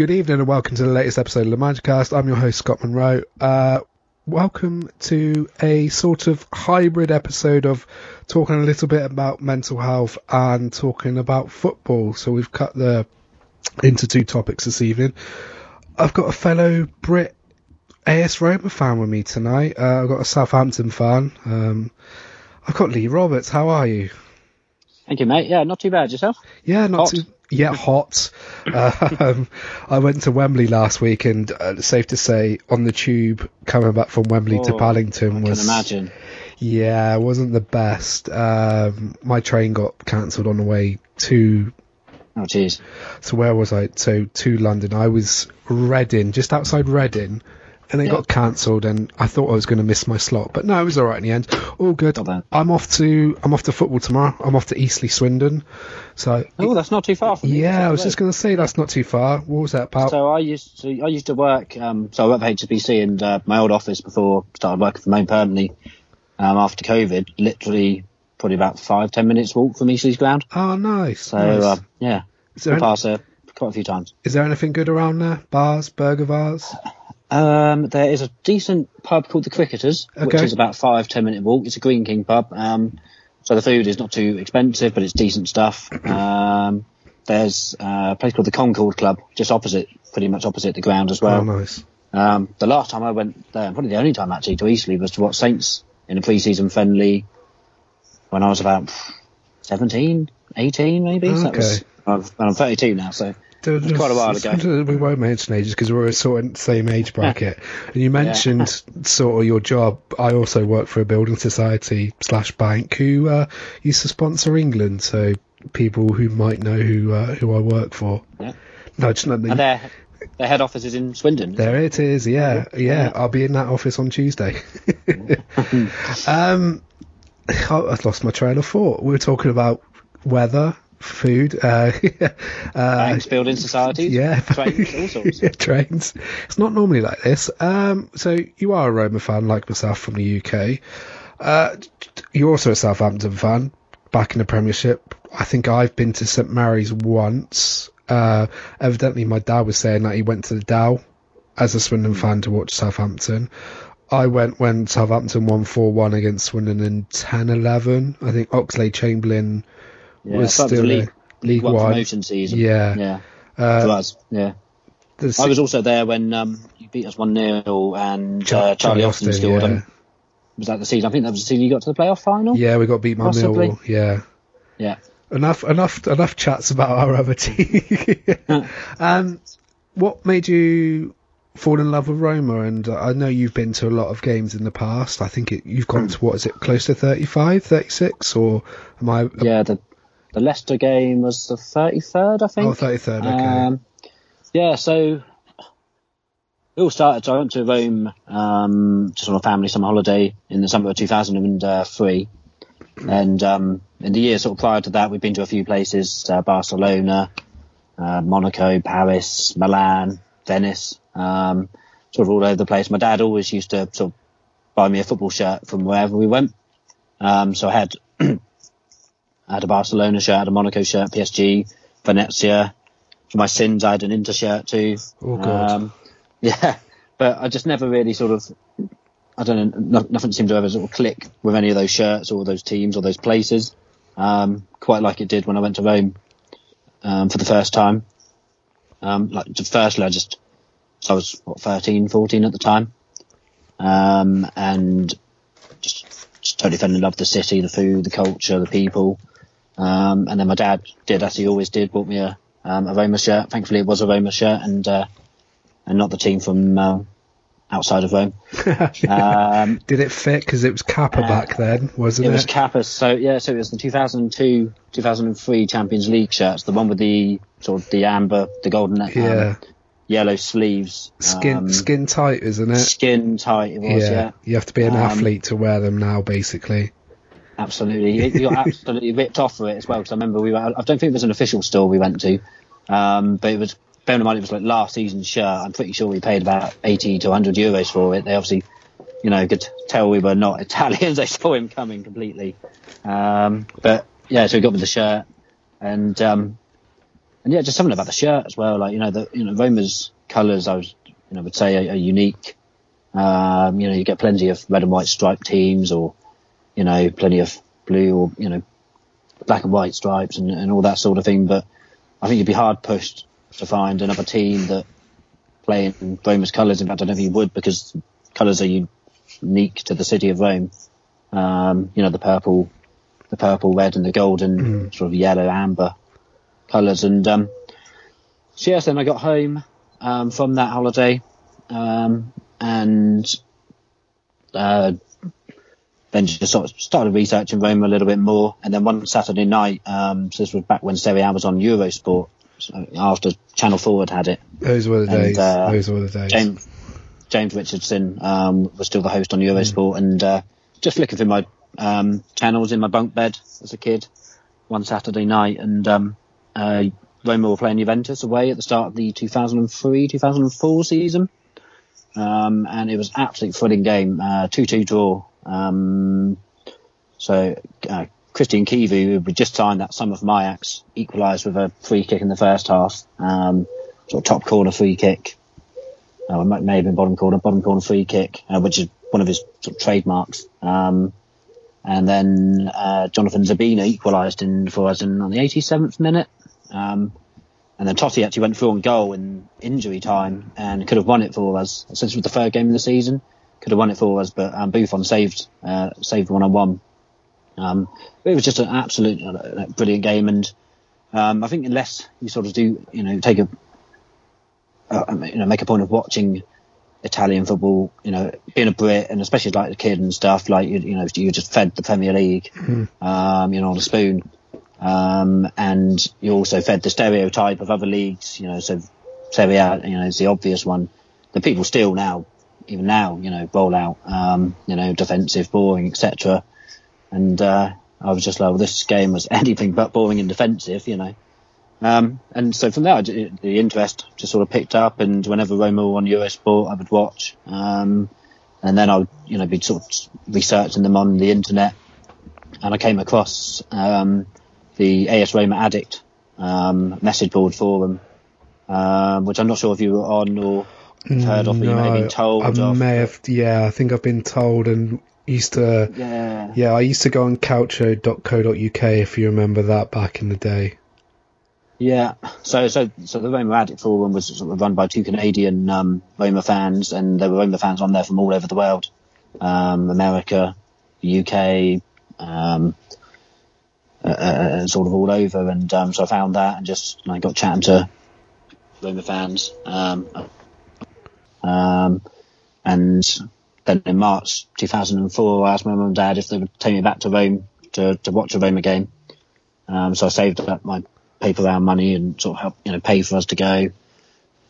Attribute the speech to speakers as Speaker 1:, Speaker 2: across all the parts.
Speaker 1: Good evening and welcome to the latest episode of the Magicast. I'm your host Scott Monroe. Uh, welcome to a sort of hybrid episode of talking a little bit about mental health and talking about football. So we've cut the into two topics this evening. I've got a fellow Brit AS Roma fan with me tonight. Uh, I've got a Southampton fan. Um, I've got Lee Roberts. How are you?
Speaker 2: Thank you, mate. Yeah, not too bad. Yourself?
Speaker 1: Yeah, not hot. too. Yeah, hot. um, I went to Wembley last week, and uh, safe to say, on the tube coming back from Wembley oh, to Paddington
Speaker 2: I
Speaker 1: was.
Speaker 2: Can imagine.
Speaker 1: Yeah, it wasn't the best. Um, my train got cancelled on the way to.
Speaker 2: Oh, jeez.
Speaker 1: So where was I? So to London. I was Reading, just outside Reading, and it yeah. got cancelled, and I thought I was going to miss my slot, but no, it was all right in the end. All good. I'm off to I'm off to football tomorrow. I'm off to Eastleigh Swindon. So
Speaker 2: oh, that's not too far from
Speaker 1: me. Yeah, I was just going to say that's not too far. What was that about?
Speaker 2: So I used to I used to work. Um, so I worked for HSBC and uh, my old office before I started working for home permanently. Um, after COVID, literally probably about five ten minutes walk from Eastleigh's ground.
Speaker 1: Oh, nice.
Speaker 2: So
Speaker 1: nice. Uh,
Speaker 2: yeah, is there any, pass uh, quite a few times.
Speaker 1: Is there anything good around there? Bars, burger bars.
Speaker 2: Um, there is a decent pub called the Cricketers, okay. which is about five ten minute walk. It's a Greene King pub, um, so the food is not too expensive, but it's decent stuff. Um, there's a place called the Concorde Club, just opposite, pretty much opposite the ground as well.
Speaker 1: Oh, nice.
Speaker 2: Um, the last time I went there, probably the only time actually to Eastleigh, was to watch Saints in a pre-season friendly when I was about 17, 18 maybe. Okay. So was, I'm 32 now, so quite a while ago.
Speaker 1: We won't mention ages because we're sort of same age bracket. and you mentioned yeah. sort of your job. I also work for a building society slash bank who uh, used to sponsor England, so people who might know who uh, who I work for.
Speaker 2: Yeah. No, just not the, and their their head office is in Swindon.
Speaker 1: There it is. Yeah, yeah, yeah. I'll be in that office on Tuesday. um, I've lost my train of thought. We were talking about weather food, uh,
Speaker 2: uh, building societies,
Speaker 1: yeah,
Speaker 2: trains, all sorts.
Speaker 1: yeah, trains. It's not normally like this. Um, so you are a Roma fan, like myself, from the UK. Uh, you're also a Southampton fan, back in the Premiership. I think I've been to St Mary's once. Uh, evidently, my dad was saying that he went to the Dell as a Swindon fan to watch Southampton. I went when Southampton won 4 1 against Swindon in 10 11. I think Oxlade-Chamberlain
Speaker 2: yeah, was still the league, league one, promotion season.
Speaker 1: Yeah,
Speaker 2: yeah, uh, us, yeah. I was also there when um, you beat us one 0 and uh, Charlie, Austin, scored. Yeah. was that the season? I think that was the season you got to the playoff final.
Speaker 1: Yeah, we got beat by Millwall. Yeah,
Speaker 2: yeah.
Speaker 1: Enough, enough, enough chats about our other team. um, what made you fall in love with Roma? And uh, I know you've been to a lot of games in the past. I think it, you've gone to what is it, close to 35, 36, or am I?
Speaker 2: Yeah, the the Leicester game was the 33rd, I think.
Speaker 1: Oh, 33rd, okay. Um,
Speaker 2: yeah, so it all started. So I went to Rome um, just on a family summer holiday in the summer of 2003. And um, in the year sort of prior to that, we've been to a few places uh, Barcelona, uh, Monaco, Paris, Milan, Venice, um, sort of all over the place. My dad always used to sort of buy me a football shirt from wherever we went. Um, so I had I had a Barcelona shirt, I had a Monaco shirt, PSG, Venezia. For my sins, I had an Inter shirt too.
Speaker 1: Oh god. Um,
Speaker 2: yeah, but I just never really sort of, I don't know, nothing seemed to ever sort of click with any of those shirts or those teams or those places. Um, quite like it did when I went to Rome um, for the first time. Um, like firstly, I just so I was what 13, 14 at the time, um, and just, just totally fell in love with the city, the food, the culture, the people. Um, and then my dad did, as he always did, bought me a, um, a Roma shirt. Thankfully, it was a Roma shirt and, uh, and not the team from, uh, outside of Rome.
Speaker 1: um, did it fit? Because it was Kappa uh, back then, wasn't it?
Speaker 2: It was Kappa. So, yeah, so it was the 2002, 2003 Champions League shirts, the one with the sort of the amber, the golden, um, yeah. yellow sleeves.
Speaker 1: Skin, um, skin tight, isn't it?
Speaker 2: Skin tight, it was, yeah. yeah.
Speaker 1: You have to be an um, athlete to wear them now, basically.
Speaker 2: Absolutely, you got absolutely ripped off for it as well. Because I remember we were, I don't think it was an official store we went to, um, but it was. Bearing in mind it was like last season's shirt. I'm pretty sure we paid about 80 to 100 euros for it. They obviously, you know, could tell we were not Italians. They saw him coming completely. Um, but yeah, so we got with the shirt, and um, and yeah, just something about the shirt as well. Like you know, the you know Roma's colours, I was you know would say are, are unique. Um, you know, you get plenty of red and white striped teams, or you know, plenty of blue or you know, black and white stripes and, and all that sort of thing. But I think you'd be hard pushed to find another team that play in Roma's colours. In fact, I don't think you would because colours are unique to the city of Rome. Um, you know, the purple, the purple, red, and the golden sort of yellow amber colours. And um, so yes, then I got home um, from that holiday, um, and uh, then just sort of started researching Rome a little bit more. And then one Saturday night, um, so this was back when Serie A was on Eurosport, so after Channel Four had had it.
Speaker 1: Those were the
Speaker 2: And,
Speaker 1: days.
Speaker 2: uh,
Speaker 1: Those were the days.
Speaker 2: James James Richardson um, was still the host on Eurosport, and uh, just flicking through my um, channels in my bunk bed as a kid one Saturday night, and um, uh, Roma were playing Juventus away at the start of the 2003-2004 season, um, and it was absolute thrilling game, uh, 2-2 draw. Um, so uh, Cristian Chivu, who just signed that sum of Mayax, equalised with a free kick in the first half, um, sort of top corner free kick. Uh, it may have been bottom corner, bottom corner free kick, uh, which is one of his sort of trademarks. Um, and then uh, Jonathan Zebina equalised in for us in, on the 87th minute. Um, and then Totti actually went through on goal in injury time and could have won it for us. since it was the third game of the season. Could have won it for us, but um, Buffon saved uh, saved one on one. Um, it was just an absolute uh, brilliant game, and um, I think unless you sort of do, you know, take a uh, you know, make a point of watching Italian football, you know, being a Brit and especially like a kid and stuff, like, you, you know, you just fed the Premier League, um, you know, on a spoon. Um, and you also fed the stereotype of other leagues, you know, so Serie A, you know, is the obvious one that people still now, even now, you know, roll out, um, you know, defensive, boring, etc. And, uh, I was just like, well, this game was anything but boring and defensive, you know. Um, and so from there, the interest just sort of picked up, and whenever Roma were on Eurosport, I would watch. Um, and then I would, you know, be sort of researching them on the internet, and I came across um, the AS Roma Addict um, message board forum, um, which I'm not sure if you were on or heard of, but you may have been told
Speaker 1: I
Speaker 2: of.
Speaker 1: may have. Yeah, I think I've been told and used to.
Speaker 2: Yeah.
Speaker 1: Yeah, I used to go on Calcio.co.uk if you remember that back in the day.
Speaker 2: Yeah, so so so the Roma Addict forum was sort of run by two Canadian um, Roma fans, and there were Roma fans on there from all over the world, um, America, UK, um, uh, uh, sort of all over. And um, so I found that and just like, got chatting to Roma fans. Um, and then in March 2004, I asked my mum and dad if they would take me back to Rome to, to watch a Roma game. Um, so I saved up my paper round money and sort of help, you know, pay for us to go.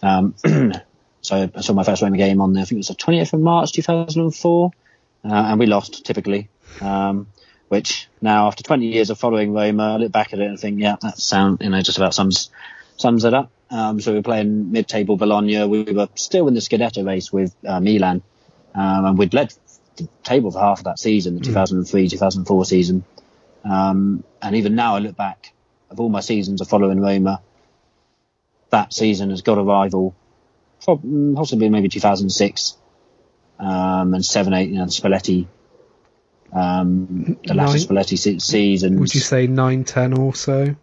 Speaker 2: Um, so I saw my first Roma game on the, I think it was the 20th of March 2004, uh, and we lost typically. Um, which now after 20 years of following Roma, I look back at it and think, yeah, that sound, you know, just about sums, sums it up. Um, so we were playing mid-table Bologna. We were still in the Scudetto race with uh, Milan, um, and we'd led the table for half of that season, the 2003, 2004 season. Um, and even now I look back of all my seasons of following Roma, that season has got a rival, mm, possibly maybe 2006, um, and 7, 8, you know, the Spalletti, um, the
Speaker 1: last
Speaker 2: Spalletti season.
Speaker 1: Would you say 9 10 also?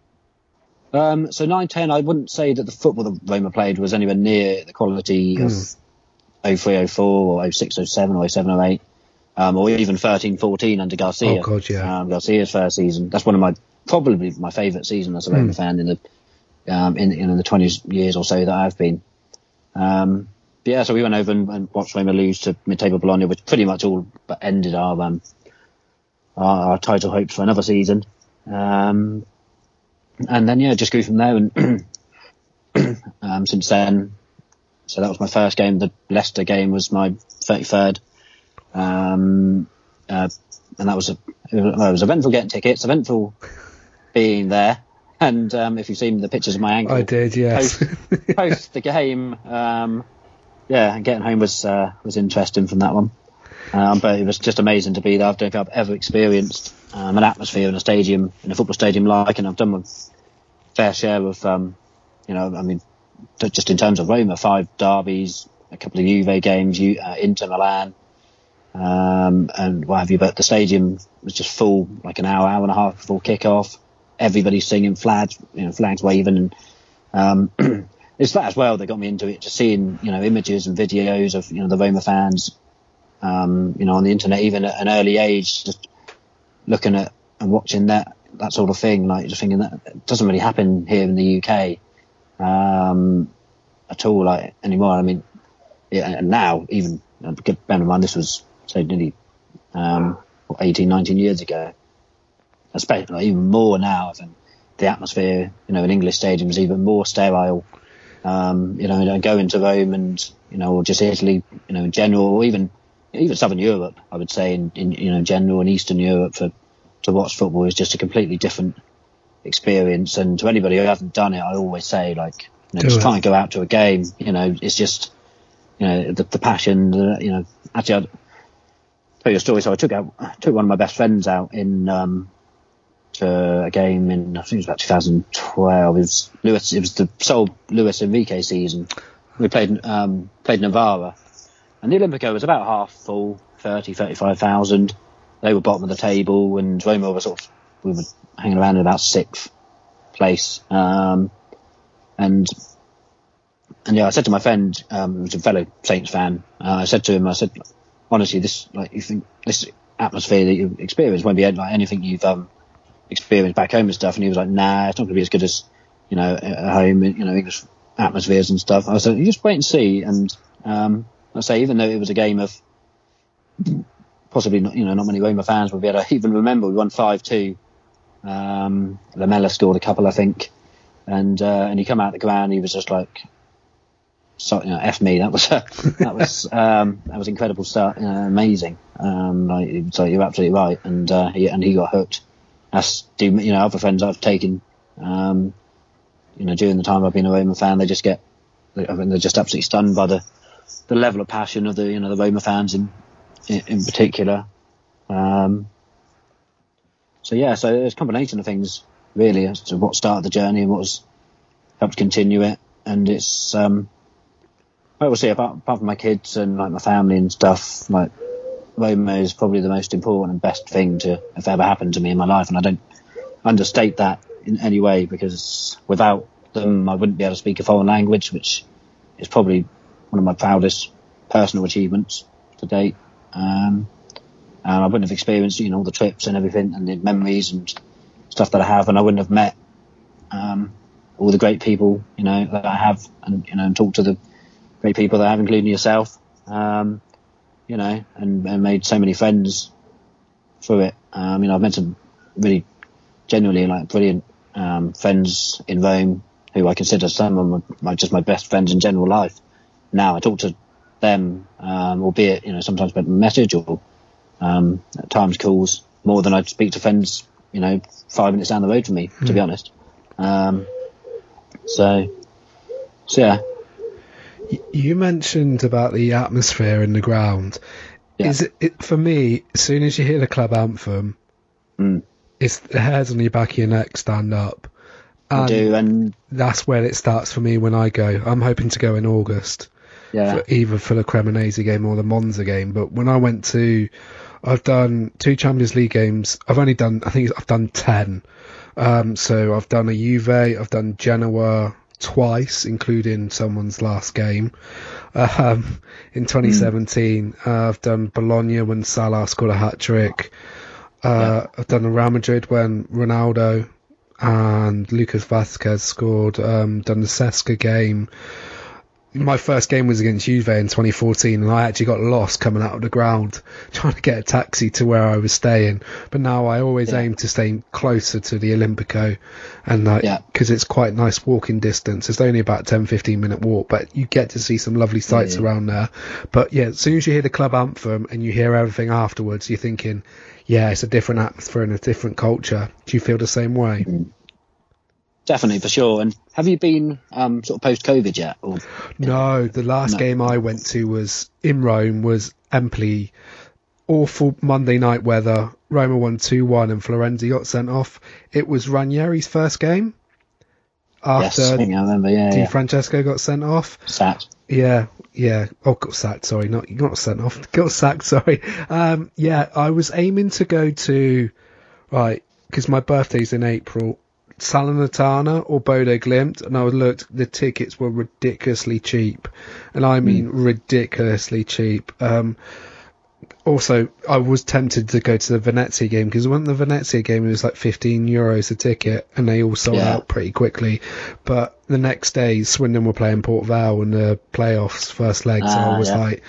Speaker 2: Um, so 9-10, I wouldn't say that the football that Roma played was anywhere near the quality of 03-04 or 06-07 or 07-08, um, or even 13-14 under Garcia.
Speaker 1: Oh, God, yeah.
Speaker 2: Um, Garcia's first season. That's one of my, probably my favourite season as a Roma fan in the, um, in, in the 20 years or so that I've been. Um, but yeah, so we went over and, and watched Roma lose to mid-table Bologna, which pretty much all but ended our, um, our, our title hopes for another season. Um, and then yeah, just grew from there. And um, since then, so that was my first game. The Leicester game was my thirty third, um, uh, and that was a it was, well, it was eventful getting tickets, eventful being there. And um, if you've seen the pictures of my ankle,
Speaker 1: I did, yes.
Speaker 2: post, post the game, um, yeah, and getting home was uh, was interesting from that one. Um, but it was just amazing to be there. I don't think I've ever experienced um, an atmosphere in a stadium, in a football stadium like, and I've done my fair share of um, you know, I mean, just in terms of Roma, five derbies, a couple of Juve games, uh, Inter Milan, um, and what have you. But the stadium was just full, like an hour, hour and a half before kickoff. Everybody singing, flags, you know, flags waving, and um, it's that as well that got me into it. Just seeing, you know, images and videos of you know the Roma fans, um, you know, on the internet, even at an early age, just looking at and watching that that sort of thing, like just thinking that doesn't really happen here in the UK um, at all, like anymore. I mean, yeah, and now even bear in mind this was say nearly um, 18, 19 years ago. Especially like, even more now, than the atmosphere, you know, in English stadiums even more sterile. Um, you know, and go into Rome and you know, or just Italy, you know, in general, or even even Southern Europe, I would say, in, in you know, general and Eastern Europe for to watch football is just a completely different experience. And to anybody who hasn't done it, I always say, like, you know, just try and go out to a game. You know, it's just, you know, the, the passion. The, you know, actually, I'll tell you a story. So I took out, took one of my best friends out in um, to a game in I think it was about 2012. It was Lewis. It was the sole Luis Enrique season. We played um, played Novara, and the Olimpico was about half full, 30, 35,000 they were bottom of the table, and Roma were sort of we were hanging around in about sixth place. Um, and and yeah, I said to my friend, um, who's a fellow Saints fan, uh, I said to him, I said, honestly, this like you think this atmosphere that you experience won't be like anything you've um, experienced back home and stuff. And he was like, Nah, it's not going to be as good as you know at home, you know English atmospheres and stuff. I said, you just wait and see. And um, I say, even though it was a game of possibly not, you know, not many Roma fans will be able to even remember. We won 5-2. Um, Lamela scored a couple, I think. And, uh, and he come out the ground, he was just like, so, you know, F me. That was, that was, um, that was incredible start, uh, amazing. Um, like, so you're absolutely right. And, uh, he, and he got hooked. As do, you know, other friends I've taken, um, you know, during the time I've been a Roma fan, they just get, I mean, they're just absolutely stunned by the, the level of passion of the, you know, the Roma fans in, in, in particular. Um, so yeah, so there's a combination of things really as to what started the journey and what has helped continue it. And it's, um, I will see. apart, apart from my kids and like my family and stuff, like Roma is probably the most important and best thing to have ever happened to me in my life. And I don't understate that in any way because without them, I wouldn't be able to speak a foreign language, which is probably one of my proudest personal achievements to date. Um, and I wouldn't have experienced, you know, all the trips and everything and the memories and stuff that I have, and I wouldn't have met um, all the great people, you know, that I have, and you know, and talked to the great people that I have, including yourself, um, you know, and, and, made so many friends through it. Um, you know, I've met some really genuinely like brilliant um, friends in Rome who I consider some of my, just my best friends in general life. Now I talk to them, um, albeit you know sometimes by message or um, at times calls more than I'd speak to friends. You know, five minutes down the road from me, mm. to be hmm. honest. Um, so, so yeah.
Speaker 1: You mentioned about the atmosphere in the ground. Yeah. Is it, it, for me? As soon as you hear the club anthem, mm. it's the hairs on your back of your neck stand up.
Speaker 2: And I do, and
Speaker 1: that's where it starts for me when I go. I'm hoping to go in August
Speaker 2: yeah.
Speaker 1: for, either for the Cremonese game or the Monza game. But when I went to, I've done two Champions League games. I've only done, I think I've done ten. Um, so I've done a Juve, I've done Genoa twice, including someone's last game. Um, in 2017, mm. uh, I've done Bologna when Salah scored a hat trick. Uh, yeah. I've done a Real Madrid when Ronaldo and Lucas Vázquez scored. Um, done the Cesca game my first game was against Juve in 2014, and I actually got lost coming out of the ground trying to get a taxi to where I was staying. But now I always yeah. aim to stay closer to the Olimpico, and like because yeah. it's quite nice walking distance. It's only about 10, 15 minute walk, but you get to see some lovely sights yeah, around there. But yeah, as soon as you hear the club anthem and you hear everything afterwards, you're thinking, yeah, it's a different atmosphere and a different culture. Do you feel the same way?
Speaker 2: Mm definitely for sure. And have you been um, sort of post COVID yet? Or,
Speaker 1: no, the last no. game I went to was in Rome. Was Empoli. Awful Monday night weather. Roma won two one, and Florenzi got sent off. It was Ranieri's first game, after
Speaker 2: yes. Yeah,
Speaker 1: Di
Speaker 2: yeah.
Speaker 1: Francesco got sent off.
Speaker 2: Sat.
Speaker 1: Yeah, yeah. Oh, got sacked. Sorry, not not sent off. Got sacked. Sorry. Um, yeah, I was aiming to go to right because my birthday's in April. Salernitana or Bodo Glimt, and I looked. The tickets were ridiculously cheap, and I mean ridiculously cheap. Um, also, I was tempted to go to the Venezia game because when the Venezia game it was like 15 euros a ticket, and they all sold
Speaker 2: Yeah.
Speaker 1: out pretty quickly. But the next day, Swindon were playing Port Vale in the playoffs first leg, so
Speaker 2: Ah,
Speaker 1: I was
Speaker 2: yeah.
Speaker 1: like,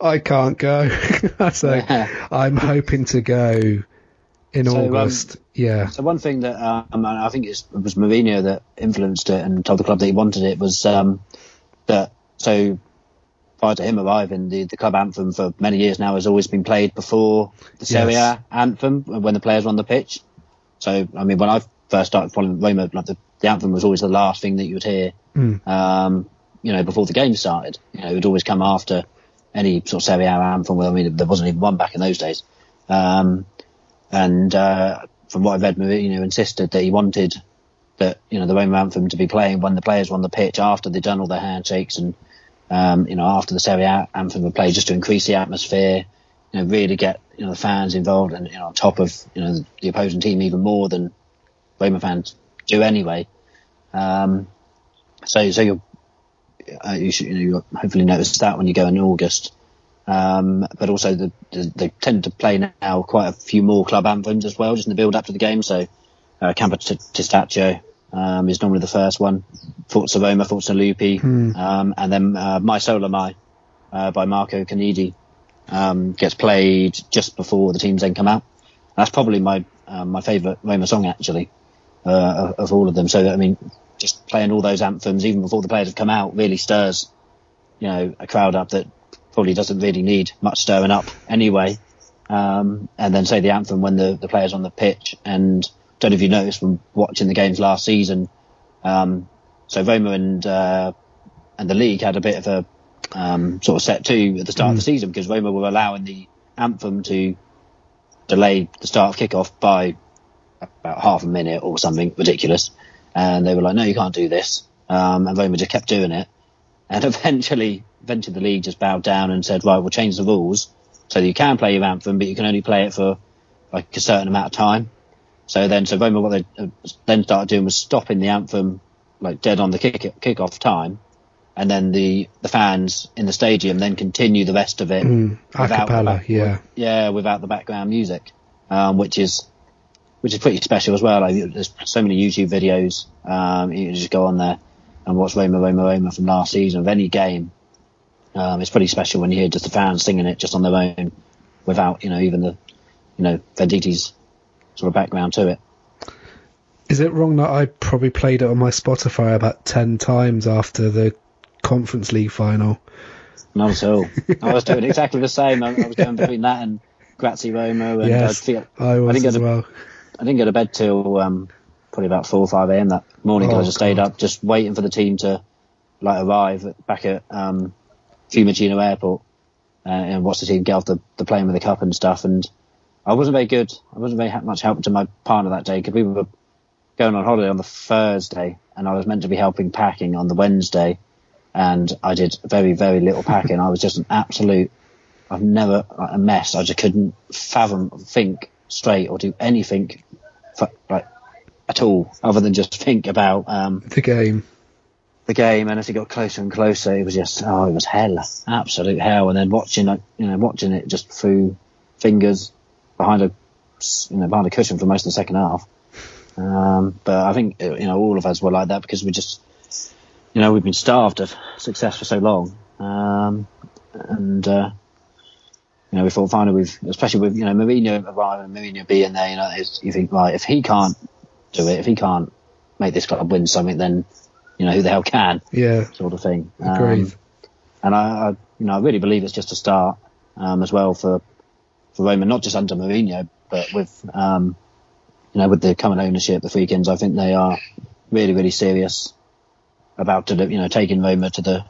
Speaker 1: I can't go. so I'm hoping to go in
Speaker 2: So, um,
Speaker 1: August. yeah,
Speaker 2: So one thing that um, I think it was Mourinho that influenced it and told the club that he wanted it was um, that so prior to him arriving, the, the club anthem for many years now has always been played before the Serie
Speaker 1: Yes.
Speaker 2: A anthem when the players were on the pitch. So I mean, when I first started following Roma, like the, the anthem was always the last thing that you would hear.
Speaker 1: Mm.
Speaker 2: Um, you know, before the game started, you know, it would always come after any sort of Serie A anthem. Well, I mean, there wasn't even one back in those days. Um, and uh, from what I've read, Mourinho insisted that he wanted that you know the Roma anthem to be playing when the players were on the pitch after they'd done all their handshakes and um, you know after the Serie A anthem would play just to increase the atmosphere, you know really get you know the fans involved and you know on top of you know the, the opposing team even more than Roma fans do anyway. Um, so so you'll uh, you should you know you'll hopefully notice that when you go in August. Um, but also the, the, they tend to play now quite a few more club anthems as well, just in the build up to the game. So uh, Campo Testaccio um, is normally the first one, Forza Roma, Forza Lupi, um, and then uh, Mai Sola Mai uh, by Marco Conidi um, gets played just before the teams then come out. That's probably my um, my favourite Roma song actually uh, of, of all of them. So I mean, just playing all those anthems even before the players have come out really stirs you know a crowd up that probably doesn't really need much stirring up anyway. Um, and then say the anthem when the, the players on the pitch. And don't know if you noticed from watching the games last season. Um, so Roma and uh, and the league had a bit of a um, sort of set to at the start of the season because Roma were allowing the anthem to delay the start of kickoff by about half a minute or something ridiculous. And they were like, no, you can't do this. Um, and Roma just kept doing it. And eventually, eventually the league just bowed down and said, right, we'll change the rules so that you can play your anthem, but you can only play it for like a certain amount of time. So then, so Roma, what they uh, then started doing was stopping the anthem like dead on the kick kick-off time. And then the, the fans in the stadium then continue the rest of it
Speaker 1: Mm, a
Speaker 2: without the
Speaker 1: cappella, yeah.
Speaker 2: yeah, without the background music, um, which is which is pretty special as well. Like, there's so many YouTube videos. Um, you can just go on there and watch Roma, Roma, Roma from last season of any game. Um, it's pretty special when you hear just the fans singing it just on their own, without you know even the you know Venditti's sort of background to it.
Speaker 1: Is it wrong that I probably played it on my Spotify about 10 times after the Conference League final?
Speaker 2: Not at all. I was doing exactly the same. I, I was going between that and Grazie Roma, and
Speaker 1: yes,
Speaker 2: I feel
Speaker 1: I was
Speaker 2: think
Speaker 1: as
Speaker 2: at the-
Speaker 1: well.
Speaker 2: I didn't go to bed till um, probably about four or five a.m. that morning.
Speaker 1: Oh,
Speaker 2: I just stayed up, just waiting for the team to like arrive back at um, Fiumicino Airport uh, and watch the team get off the, the plane with the cup and stuff. And I wasn't very good. I wasn't very much help to my partner that day because we were going on holiday on the Thursday, and I was meant to be helping packing on the Wednesday, and I did very very little packing. I was just an absolute. I've never like, a mess. I just couldn't fathom, think straight, or do anything, f- like at all, other than just think about um,
Speaker 1: The game.
Speaker 2: the game. And as it got closer and closer, it was just oh, it was hell, absolute hell. And then watching, it, you know, watching it just through fingers behind a, you know, behind a cushion for most of the second half. Um, but I think you know all of us were like that because we just, you know, we've been starved of success for so long, um, and uh, you know we thought finally we've, especially with you know Mourinho arriving, Mourinho being there, you know, you think right if he can't do it, if he can't make this club win something, then you know who the hell can,
Speaker 1: Yeah,
Speaker 2: sort of thing.
Speaker 1: agreed.
Speaker 2: Um, and I, I, you know, I really believe it's just a start um, as well for for Roma, not just under Mourinho, but with um, you know with the current ownership, the Friedkins. I think they are really, really serious about to, you know taking Roma to the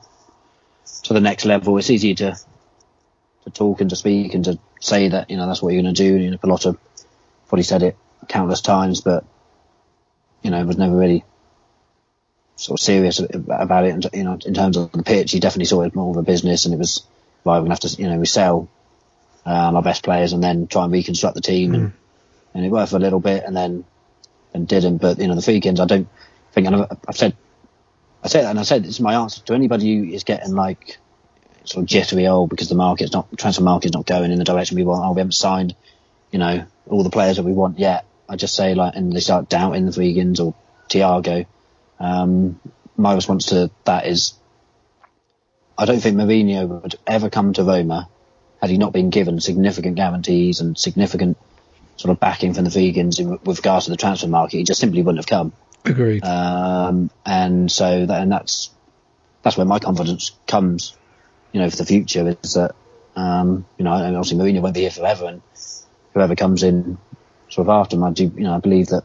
Speaker 2: to the next level. It's easy to to talk and to speak and to say that you know that's what you're going to do. You know, Pallotta probably said it countless times, but you know, was never really sort of serious about it. And, you know, in terms of the pitch, he definitely saw it more of a business, and it was right. We're gonna have to, you know, we sell um, our best players and then try and reconstruct the team, and, and it worked for a little bit, and then and didn't. But you know, the Friedkins, I don't think. And I've, I've said, I said, and I said, this is my answer to anybody who is getting like sort of jittery, oh, because the market's not transfer market's not going in the direction we want. Oh, we haven't signed, you know, all the players that we want yet. I just say like, and they start doubting the vegans or Tiago. Um, my response to that is, I don't think Mourinho would ever come to Roma had he not been given significant guarantees and significant sort of backing from the vegans in, with regards to the transfer market. He just simply wouldn't have come.
Speaker 1: Agreed.
Speaker 2: Um, and so that, and that's that's where my confidence comes, you know, for the future is that, um, you know, obviously Mourinho won't be here forever, and whoever comes in sort of after him, I do, you know, I believe that,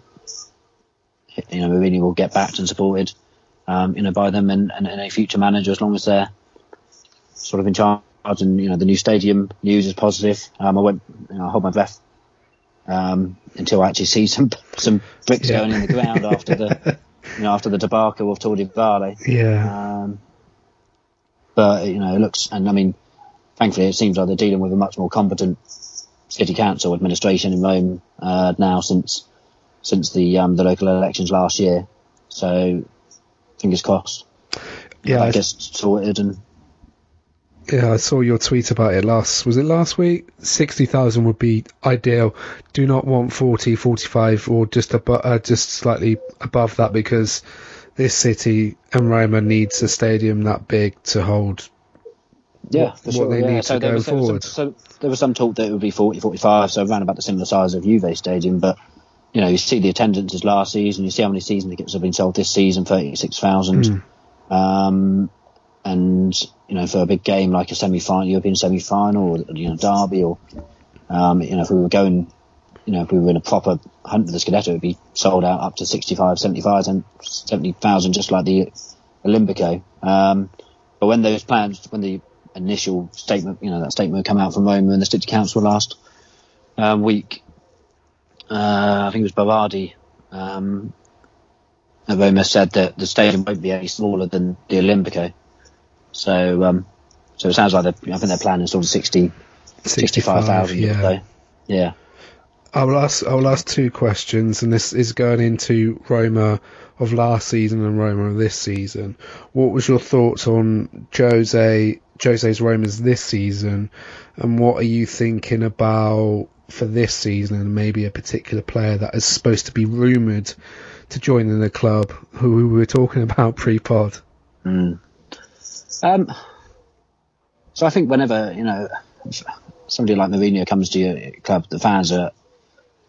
Speaker 2: you know, Mourinho will get backed and supported, um, you know, by them and, and, and a future manager as long as they're sort of in charge and you know the new stadium news is positive. Um, I won't you know, hold my breath um, until I actually see some some bricks
Speaker 1: Yeah.
Speaker 2: going in the ground after the you know after the debacle of Tour Vale.
Speaker 1: yeah.
Speaker 2: Um, but you know it looks and I mean thankfully it seems like they're dealing with a much more competent city council administration in Rome uh, now since since the um, the local elections last year. So fingers crossed.
Speaker 1: yeah. I,
Speaker 2: gets sorted and
Speaker 1: yeah. I saw your tweet about it last. Was it last week? Sixty thousand would be ideal. Do not want 40, 45 or just above, uh, just slightly above that because this city and Roma needs a stadium that big to hold.
Speaker 2: Yeah,
Speaker 1: what-
Speaker 2: for
Speaker 1: what
Speaker 2: sure.
Speaker 1: they
Speaker 2: yeah.
Speaker 1: need
Speaker 2: so
Speaker 1: to
Speaker 2: there
Speaker 1: go
Speaker 2: was, there
Speaker 1: forward.
Speaker 2: Some, so there was some talk that it would be 40, 45, so around about the similar size of Juve Stadium. But you know, you see the attendances last season, you see how many season tickets have been sold this season, thirty six thousand. Um, and you know, for a big game like a semi-final, European semi-final, or you know, derby, or um, you know, if we were going, you know, if we were in a proper hunt for the Scudetto, it'd be sold out up to 65, 75, and 70,000, just like the Olimpico. Um, but when those plans, when the initial statement, you know, that statement would come out from Roma and the City Council last um, week, uh, I think it was Barardi, um, Roma said that the stadium won't be any smaller than the Olimpico. So, um, so it sounds like they're, I think their plan is sort of 60, 65,000.
Speaker 1: yeah.
Speaker 2: So, yeah.
Speaker 1: I will ask. I will ask two questions, and this is going into Roma of last season and Roma of this season. What was your thoughts on Jose Jose's Romas this season, and what are you thinking about for this season, and maybe a particular player that is supposed to be rumored to join in the club, who we were talking about pre-pod?
Speaker 2: Um, so I think whenever you know somebody like Mourinho comes to your club, the fans are,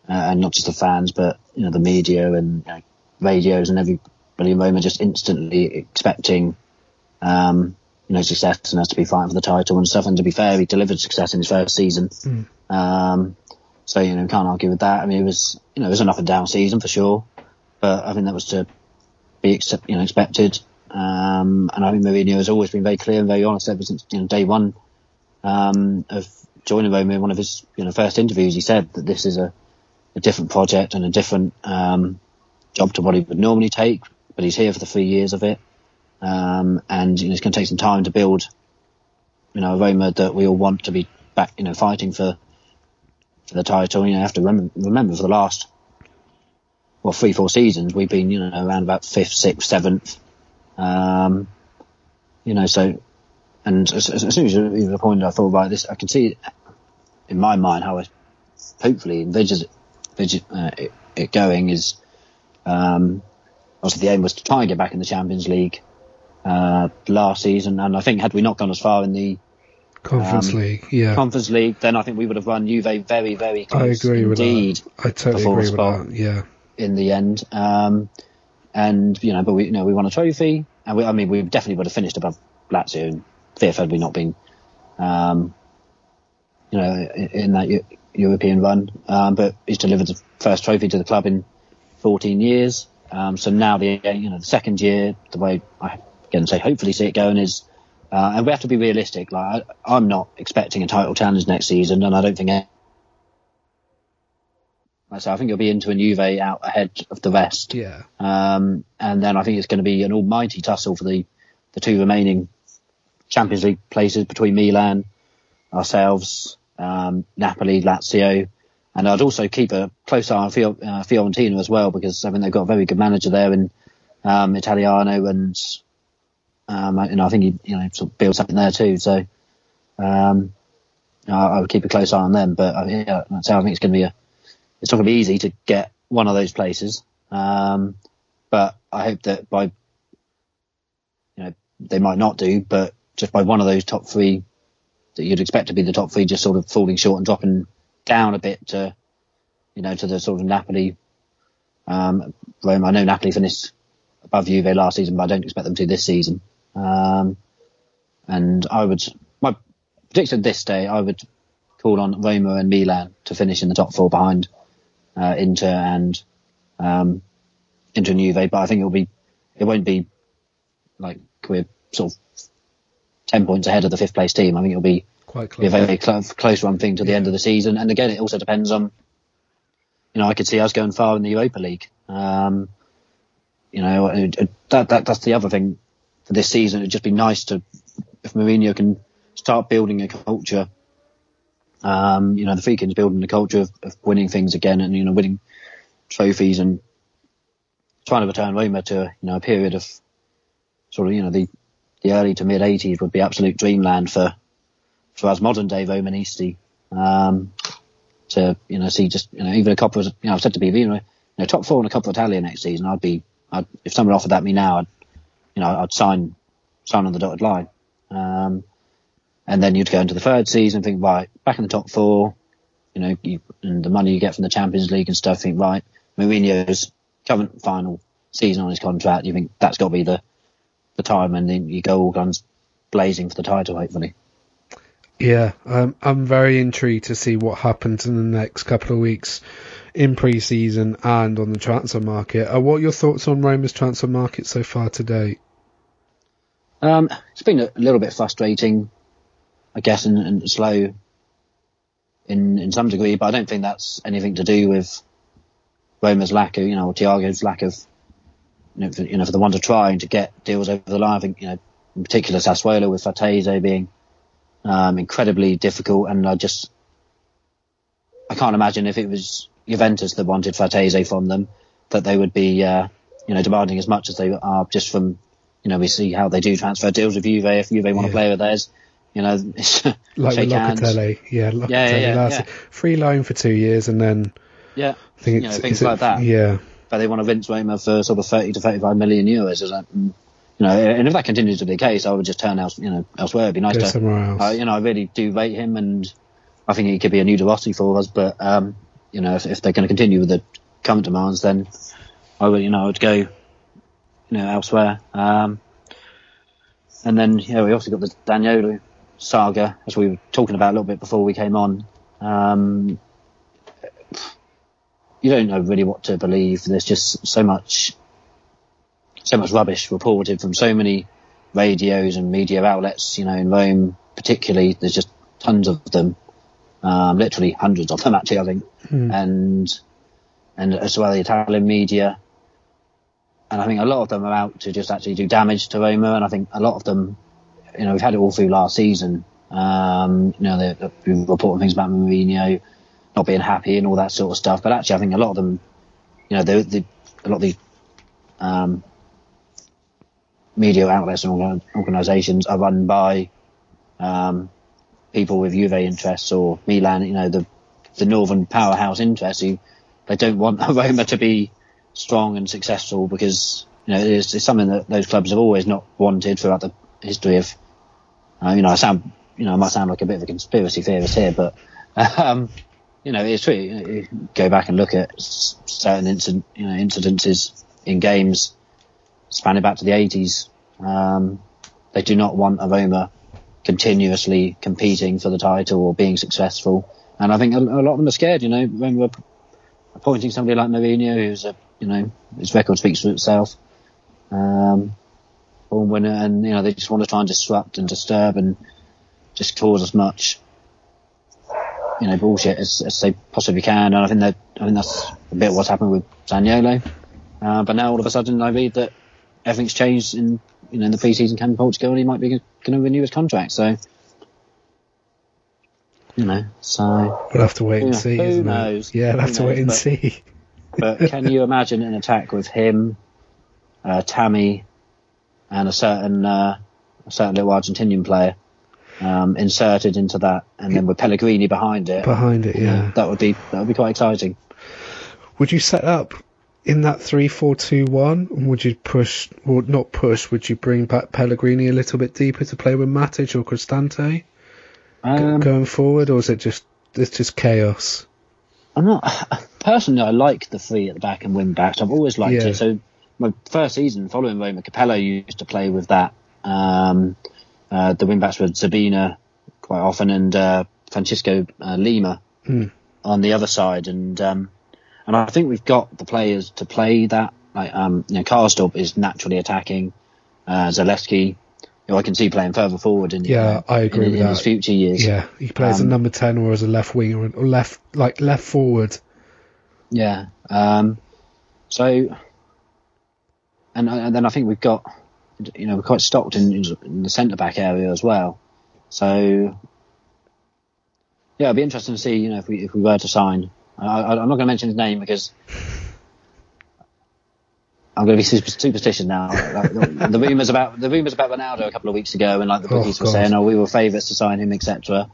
Speaker 2: uh, and not just the fans, but you know the media and you know, radios and everybody in Roma just instantly expecting, um, you know, success and has to be fighting for the title and stuff. And to be fair, he delivered success in his first season. Um, so you know, can't argue with that. I mean, it was you know it was an up and down season for sure, but I think that was to be accept, you know expected. Um, and I think Mourinho has always been very clear and very honest ever since you know day one um, of joining Roma. In one of his you know first interviews, he said that this is a, a different project and a different um, job to what he would normally take, but he's here for the three years of it, um, and you know, it's going to take some time to build, you know, a Roma that we all want to be back, you know, fighting for for the title. You know, have to remember, remember for the last well three four seasons we've been you know around about fifth, sixth, seventh. Um, you know, so and as, as soon as you pointed, I thought about this. I can see in my mind how I hopefully envisage, uh, it, it going is um, obviously the aim was to try and get back in the Champions League uh, last season, and I think had we not gone as far in the
Speaker 1: Conference
Speaker 2: Um,
Speaker 1: League, yeah.
Speaker 2: Conference League, then I think we would have run Juve very, very close.
Speaker 1: I agree with
Speaker 2: indeed
Speaker 1: that. I totally agree with
Speaker 2: spot.
Speaker 1: that. Yeah.
Speaker 2: in the end. Um, and you know, but we, you know, we won a trophy, and we, I mean, we definitely would have finished above Lazio and fifth had we not been, um, you know, in, in that Eu- European run. Um, but he's delivered the first trophy to the club in 14 years. Um, so now the you know the second year, the way I again say hopefully see it going is, uh, and we have to be realistic. Like I, I'm not expecting a title challenge next season, and I don't think I say, I think it'll be Inter and Juve out ahead of the rest.
Speaker 1: Yeah.
Speaker 2: Um, and then I think it's going to be an almighty tussle for the, the two remaining Champions League places between Milan, ourselves, um, Napoli, Lazio. And I'd also keep a close eye on Fior- uh, Fiorentina as well because I think they've got a very good manager there in um, Italiano and um, and I think he you know sort of build something there too. So um, I, I would keep a close eye on them. But uh, yeah, I think it's going to be a it's not going to be easy to get one of those places. Um, but I hope that by you know they might not do, but just by one of those top three that you'd expect to be the top three, just sort of falling short and dropping down a bit to you know to the sort of Napoli. Um, Rome. I know Napoli finished above Juve last season, but I don't expect them to this season. Um, and I would, my prediction this day, I would call on Roma and Milan to finish in the top four behind uh, Inter and um, Inter and Juve. But I think it'll be, it won't be like we're sort of ten points ahead of the fifth place team. I think it'll be
Speaker 1: Quite
Speaker 2: be a
Speaker 1: close.
Speaker 2: very close, close run thing to the end of the season. And again, it also depends on, you know, I could see us going far in the Europa League. Um, you know, it- it- that, that that's the other thing for this season. It'd just be nice to, if Mourinho can start building a culture. Um, you know, the Friedkin's building a culture of, of winning things again and, you know, winning trophies and trying to return Roma to, you know, a period of sort of, you know, the, the early to mid 80s would be absolute dreamland for, for us modern day Romanisti. Um, to, you know, see just, you know, even a couple of, you know, I've said to people, you know, top four in a Coppa Italia next season, I'd be, I'd, if someone offered that me now, I'd, you know, I'd sign, sign on the dotted line. Um, and then you'd go into the third season and think, right, back in the top four, you know, you, and the money you get from the Champions League and stuff, think, right, Mourinho's current final season on his contract, you think that's got to be the, the time and then you go all guns blazing for the title, hopefully.
Speaker 1: Yeah, um, I'm very intrigued to see what happens in the next couple of weeks in pre-season and on the transfer market. Uh, what are your thoughts on Roma's transfer market so far today?
Speaker 2: Um, it's been a little bit frustrating, I guess, and, and slow in in some degree, but I don't think that's anything to do with Roma's lack of, you know, or Tiago's lack of, you know, for, you know, for the one to trying to get deals over the line. I think, you know, in particular Sassuolo with Frattesi being um, incredibly difficult, and I just I can't imagine if it was Juventus that wanted Frattesi from them that they would be, uh, you know, demanding as much as they are just from you know, we see how they do transfer deals with Juve. If Juve want
Speaker 1: Yeah.
Speaker 2: to play with theirs, you know,
Speaker 1: Like
Speaker 2: shake.
Speaker 1: Locatelli, yeah, Locatelli
Speaker 2: yeah, yeah,
Speaker 1: last
Speaker 2: yeah.
Speaker 1: free loan for two years, and then
Speaker 2: Yeah,
Speaker 1: I think
Speaker 2: You know, things
Speaker 1: is it-
Speaker 2: like that.
Speaker 1: Yeah,
Speaker 2: but they want to rinse Roma for sort of 30 to 35 million euros. Is that, mm, you know, and if that continues to be the case, I would just turn else, you know, elsewhere. It'd be nice
Speaker 1: go
Speaker 2: to,
Speaker 1: somewhere else.
Speaker 2: uh, you know, I really do rate him, and I think he could be a new De Rossi for us. But um, you know, if, if they're going to continue with the current demands, then I would, you know, I would go, you know, elsewhere. Um, and then, yeah, we also got the Zaniolo saga, as we were talking about a little bit before we came on. Um, you don't know really what to believe. There's just so much, so much rubbish reported from so many radios and media outlets. You know, in Rome, particularly, there's just tons of them, um, literally hundreds of them actually. I think, and and as well the Italian media. And I think a lot of them are out to just actually do damage to Roma. And I think a lot of them, you know, we've had it all through last season. Um, you know, they're, they're reporting things about Mourinho not being happy and all that sort of stuff. But actually, I think a lot of them, you know, the, the a lot of the um, media outlets and organisations are run by um, people with Juve interests or Milan, you know, the the northern powerhouse interests they don't want Roma to be strong and successful because you know it's, it's something that those clubs have always not wanted throughout the history of. Uh, you know, I sound, you know, I might sound like a bit of a conspiracy theorist here, but um, you know, it's true. You go back and look at certain incident, you know, incidences in games spanning back to the 80s. Um, they do not want Aroma continuously competing for the title or being successful. And I think a, a lot of them are scared, you know, when we're appointing somebody like Mourinho, who's a, you know, his record speaks for itself. Um, winner, and, you know, they just want to try and disrupt and disturb and just cause as much you know bullshit as, as they possibly can, and I think that I think that's a bit what's happened with Zaniolo. Uh, but now all of a sudden I read that everything's changed in you know in the pre-season camp in Portugal, and he might be going to renew his contract. So you know, so
Speaker 1: We'll have to wait and see.
Speaker 2: who
Speaker 1: isn't it?
Speaker 2: knows?
Speaker 1: Yeah, we'll have
Speaker 2: Who
Speaker 1: to wait and
Speaker 2: knows,
Speaker 1: see.
Speaker 2: but can you imagine an attack with him, uh, Tammy, and a certain uh, a certain little Argentinian player um, inserted into that, and then with Pellegrini behind it?
Speaker 1: Behind it, yeah.
Speaker 2: that would be that would be quite exciting.
Speaker 1: Would you set up in that three four two one? And would you push, or not push? Would you bring back Pellegrini a little bit deeper to play with Matic or Cristante
Speaker 2: Um,
Speaker 1: going forward, or is it just it's just chaos?
Speaker 2: I'm not personally. I like the three at the back and wing backs. I've always liked
Speaker 1: Yeah.
Speaker 2: it. So my first season following Roma, Capello used to play with that. Um, uh, the wing backs were Zebina quite often and uh, Francisco uh, Lima
Speaker 1: Hmm.
Speaker 2: on the other side, and um, and I think we've got the players to play that. Like um, you know, Karsdorp is naturally attacking. Uh, Zalewski, who I can see playing further forward in
Speaker 1: Yeah, I agree
Speaker 2: in,
Speaker 1: with
Speaker 2: in
Speaker 1: that.
Speaker 2: his future years.
Speaker 1: Yeah, he plays a
Speaker 2: Um,
Speaker 1: number ten or as a left winger or left like left forward.
Speaker 2: Yeah. Um, so, and, and then I think we've got, you know, we're quite stocked in, in the centre back area as well. So, yeah, it'd be interesting to see, you know, if we if we were to sign. I, I'm not going to mention his name because I'm going to be super, superstitious now. Like, the, the rumours about the rumours about Ronaldo a couple of weeks ago, and like the
Speaker 1: Oh,
Speaker 2: bookies were saying, "Oh, we were favourites to sign him, etc."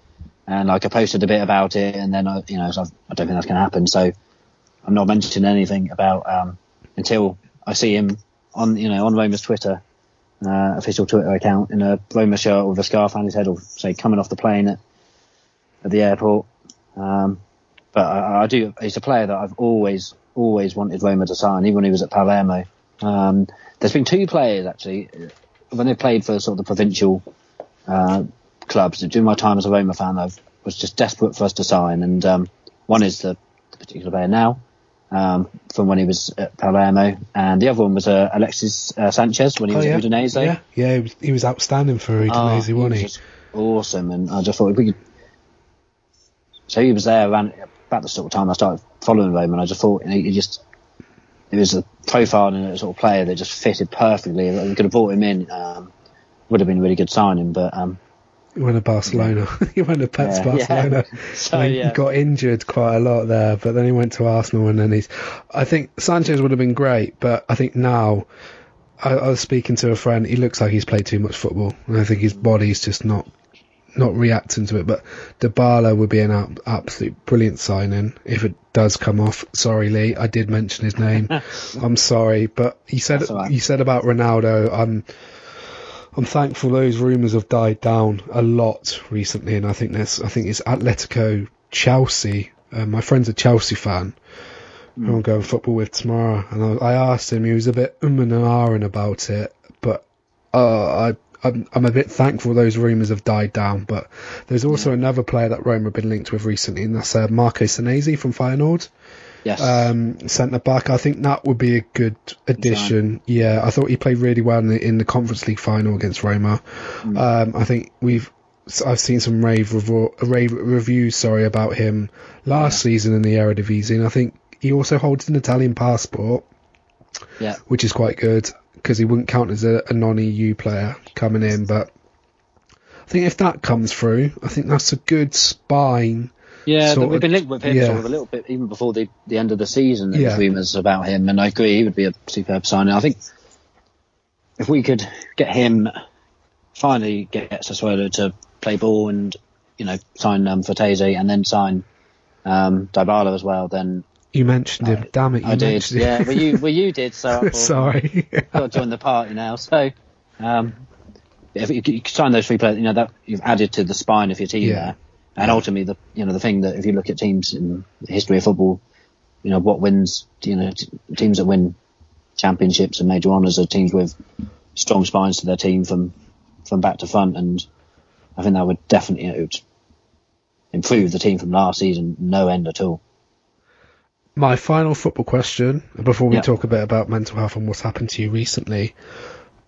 Speaker 2: And like I posted a bit about it, and then I, you know, so I don't think that's going to happen. So I'm not mentioning anything about um, until I see him on, you know, on Roma's Twitter, uh, official Twitter account in a Roma shirt with a scarf on his head, or say coming off the plane at, at the airport. Um, but I, I do. He's a player that I've always, always wanted Roma to sign, even when he was at Palermo. Um, there's been two players actually when they played for sort of the provincial uh, clubs. During my time as a Roma fan, I was just desperate for us to sign, and um, one is the, the particular player now. Um, from when he was at Palermo, and the other one was uh, Alexis uh, Sanchez when he was
Speaker 1: Oh, yeah.
Speaker 2: at Udinese.
Speaker 1: Yeah, yeah, he was, he was outstanding for
Speaker 2: Oh,
Speaker 1: Udinese,
Speaker 2: he
Speaker 1: wasn't
Speaker 2: was
Speaker 1: he?
Speaker 2: just awesome, and I just thought we could. So he was there around about the sort of time I started following Roma, and I just thought you know, he just it was a profile and a sort of player that just fitted perfectly. We could have brought him in. Um, would have been a really good signing, but um,
Speaker 1: He went to Barcelona. he went to Pets
Speaker 2: Yeah,
Speaker 1: Barcelona.
Speaker 2: yeah. So,
Speaker 1: he
Speaker 2: yeah.
Speaker 1: got injured quite a lot there, but then he went to Arsenal and then he's. I think Sanchez would have been great, but I think now. I, I was speaking to a friend. He looks like he's played too much football, and I think his body's just not not reacting to it. But Dybala would be an ab- absolute brilliant signing if it does come off. Sorry, Lee, I did mention his name. I'm sorry, but you said
Speaker 2: right.
Speaker 1: you said about Ronaldo. I'm I'm thankful those rumours have died down a lot recently, and I think there's I think it's Atletico Chelsea. Uh, my friend's a Chelsea fan. Who I'm going football with tomorrow, and I, I asked him. He was a bit um and ahhing about it, but uh, I I'm, I'm a bit thankful those rumours have died down. But there's also another player that Roma have been linked with recently, and that's uh, Marco Senesi from Feyenoord
Speaker 2: yes,
Speaker 1: um, centre back. I think that would be a good addition. Yeah, I thought he played really well in the, in the Conference League final against Roma. Um, I think we've I've seen some rave, revo- rave reviews, sorry, about him last season in the Eredivisie, and I think he also holds an Italian passport,
Speaker 2: yeah.
Speaker 1: which is quite good because he wouldn't count as a, a non-EU player coming in. But I think if that comes through, I think that's a good spine.
Speaker 2: Yeah, we've
Speaker 1: of-
Speaker 2: been linked with him
Speaker 1: yeah.
Speaker 2: sort of a little bit even before the, the end of the season. There
Speaker 1: Yeah.
Speaker 2: was rumours about him, and I agree he would be a superb signing. I think if we could get him, finally get Sassuolo to play ball and you know sign um, Frattesi and then sign um, Dybala as well, then
Speaker 1: You mentioned him. Damn it! You
Speaker 2: I did. Yeah, well you well you did. So thought,
Speaker 1: Sorry.
Speaker 2: got to join the party now. So, um, if you, you sign those three players, you know that you've added to the spine of your team
Speaker 1: Yeah.
Speaker 2: there. And ultimately, the you know the thing that if you look at teams in the history of football, you know what wins, you know t- teams that win championships and major honours are teams with strong spines to their team from from back to front, and I think that would definitely you know, would improve the team from last season no end at all.
Speaker 1: My final football question before we
Speaker 2: Yeah.
Speaker 1: talk a bit about mental health and what's happened to you recently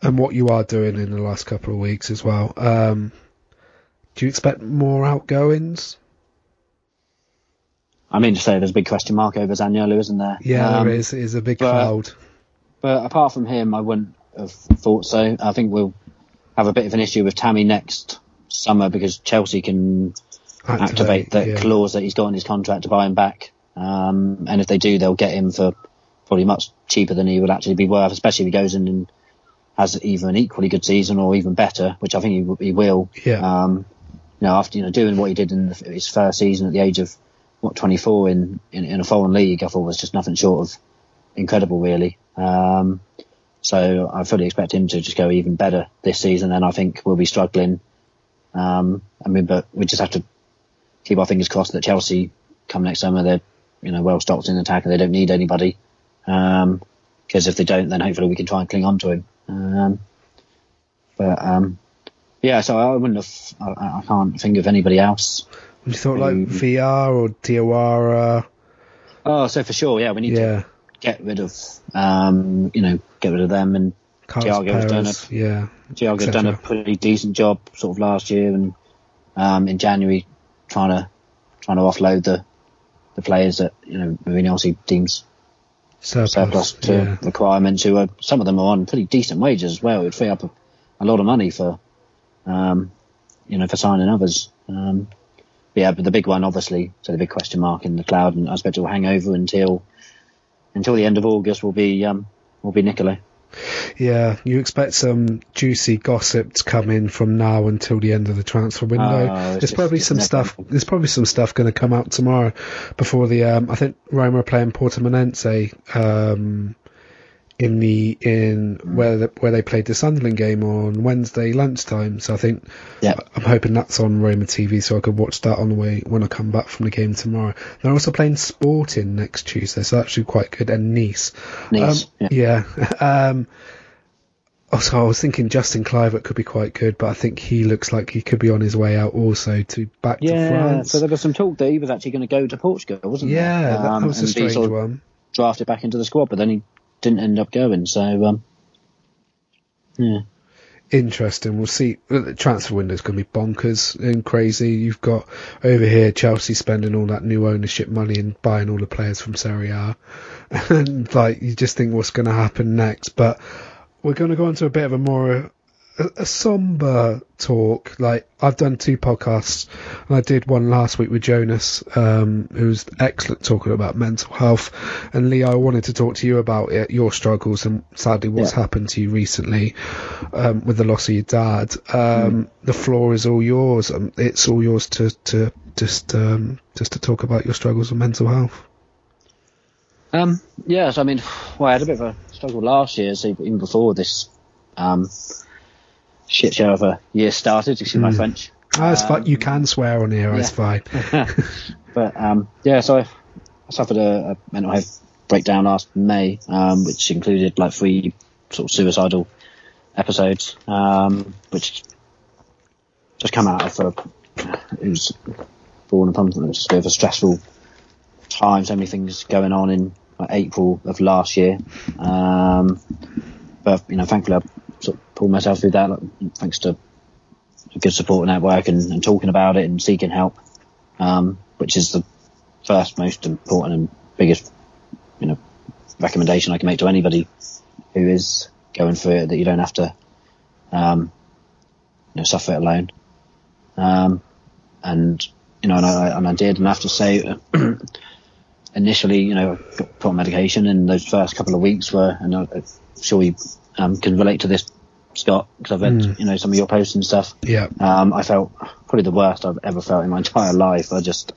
Speaker 1: and what you are doing in the last couple of weeks as well. Um, do you expect more outgoings?
Speaker 2: I mean to say there's a big question mark over Zaniolo, isn't there?
Speaker 1: Yeah,
Speaker 2: Um,
Speaker 1: there is. It is a big
Speaker 2: but-
Speaker 1: cloud.
Speaker 2: But apart from him, I wouldn't have thought so. I think we'll have a bit of an issue with Tammy next summer because Chelsea can activate, that
Speaker 1: yeah.
Speaker 2: clause that he's got in his contract to buy him back. Um, and if they do, they'll get him for probably much cheaper than he would actually be worth, especially if he goes in and has either an equally good season or even better, which I think he, he will.
Speaker 1: Yeah.
Speaker 2: Um, you know, after you know doing what he did in the, his first season at the age of what 24 in, in in a foreign league, I thought was just nothing short of incredible, really. Um, so I fully expect him to just go even better this season, and I think we'll be struggling. Um, I mean, but we just have to keep our fingers crossed that Chelsea come next summer they're you know well stocked in attack and they don't need anybody. Because if they don't, then hopefully we can try and cling on to him. Um, but um, yeah, so I wouldn't have. I, I can't think of anybody else.
Speaker 1: You thought like. VR or Diawara?
Speaker 2: Oh, so for sure, yeah, we need to get rid of, um, you know, get rid of them. And Tiago's done
Speaker 1: Perez, Yeah. Tiago's
Speaker 2: done a pretty decent job sort of last year, and um, in January trying to trying to offload the the players that you know Mourinho obviously deems
Speaker 1: Surplus.
Speaker 2: surplus to
Speaker 1: yeah.
Speaker 2: requirements. Who are some of them are on pretty decent wages as well. It'd free up a, a lot of money for, um, you know, for signing others. Um, but yeah, but the big one, obviously, so the big question mark in the cloud, and I expect it will hang over until until the end of August. Will be um, will be Nicola.
Speaker 1: Yeah, you expect some juicy gossip to come in from now until the end of the transfer window.
Speaker 2: It's
Speaker 1: there's probably some stuff. There's probably some stuff going to come out tomorrow before the. Um, I think Roma are playing Portimonense um, in the in
Speaker 2: Hmm.
Speaker 1: where the, where they played the Sunderland game on Wednesday lunchtime. So I think
Speaker 2: Yeah.
Speaker 1: I'm hoping that's on Roma TV, so I could watch that on the way when I come back from the game tomorrow. They're also playing Sporting next Tuesday, so that's actually quite good. And Nice.
Speaker 2: Nice,
Speaker 1: Um, yeah. um, also, I was thinking Justin Kluivert could be quite good, but I think he looks like he could be on his way out also to back to
Speaker 2: Yeah,
Speaker 1: France.
Speaker 2: so there was some talk that he was actually going to go to Portugal, wasn't he?
Speaker 1: yeah,
Speaker 2: there?
Speaker 1: that, that
Speaker 2: Um,
Speaker 1: was a strange one.
Speaker 2: Drafted back into the squad, but then he didn't end up going. So um, yeah.
Speaker 1: Interesting. We'll see. The transfer window's going to be bonkers and crazy. You've got over here Chelsea spending all that new ownership money and buying all the players from Serie A, and like you just think what's going to happen next. But we're going to go into a bit of a more a, a somber talk. Like I've done two podcasts, and I did one last week with Jonas, um, who's excellent talking about mental health. And Leo, I wanted to talk to you about it, your struggles, and sadly what's
Speaker 2: Yeah.
Speaker 1: happened to you recently um, with the loss of your dad. Um, The floor is all yours. Um, it's all yours to to just um, just to talk about your struggles with mental health.
Speaker 2: Um, yes, I mean, well, I had a bit of a struggle last year, so even before this um, shit show of a year started, excuse my French.
Speaker 1: Ah, it's fine.
Speaker 2: Um,
Speaker 1: You can swear on here. It's
Speaker 2: yeah.
Speaker 1: fine.
Speaker 2: But um, yeah, so I, I suffered a, a mental health breakdown last May, um, which included like three sort of suicidal episodes, um, which just come out of a, it was born upon it was a bit of a stressful time. So many things going on in like, April of last year, um, but you know, thankfully I sort of pulled myself through that, thanks to good support network and, and talking about it and seeking help um, which is the first most important and biggest, you know, recommendation I can make to anybody who is going through it that you don't have to, um, you know, suffer it alone. Um, and you know, and I, and I did, and I have to say, initially, you know, I got put on medication, and those first couple of weeks were, and I'm sure you um, can relate to this, Scott, because I've read, you know, some of your posts and stuff.
Speaker 1: Yeah.
Speaker 2: Um, I felt probably the worst I've ever felt in my entire life. I just,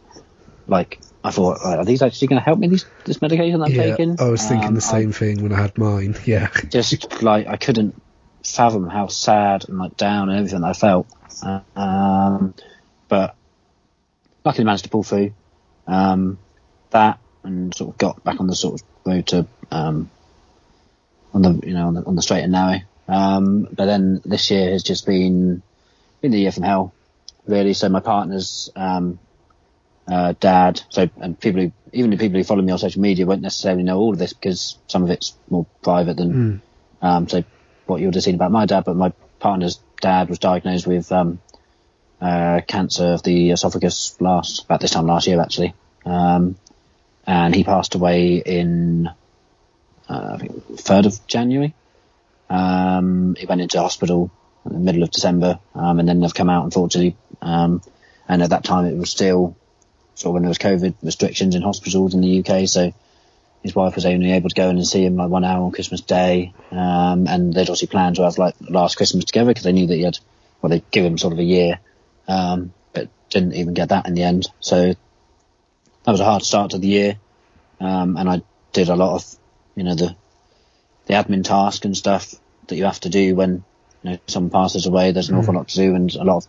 Speaker 2: like, I thought, right, are these actually going to help me, these, this medication I'm
Speaker 1: Yeah,
Speaker 2: taking?
Speaker 1: I was thinking
Speaker 2: Um,
Speaker 1: the same thing when I had mine. Yeah.
Speaker 2: Just, like, I couldn't fathom how sad and, like, down and everything I felt. Uh, um, but luckily managed to pull through, um, that and sort of got back on the sort of road to, um, on the, you know, on the, on the straight and narrow. Um, but then this year has just been, been the year from hell, really. So my partner's, um, uh, dad. So, and people who, even the people who follow me on social media won't necessarily know all of this because some of it's more private than, um, so what you would have seen about my dad. But my partner's dad was diagnosed with, um, uh, cancer of the esophagus last, about this time last year actually. Um, and he passed away in uh, I think third of January. Um, he went into hospital in the middle of December, um, and then they've come out unfortunately. Um, and at that time, it was still sort of when there was COVID restrictions in hospitals in the UK, so his wife was only able to go in and see him like one hour on Christmas Day, um, and they'd obviously planned to have like last Christmas together because they knew that he had, well, they'd give him sort of a year, um, but didn't even get that in the end. So that was a hard start to the year, um, and I did a lot of, you know, the the admin task and stuff that you have to do when you know someone passes away. There's an awful lot to do, and a lot of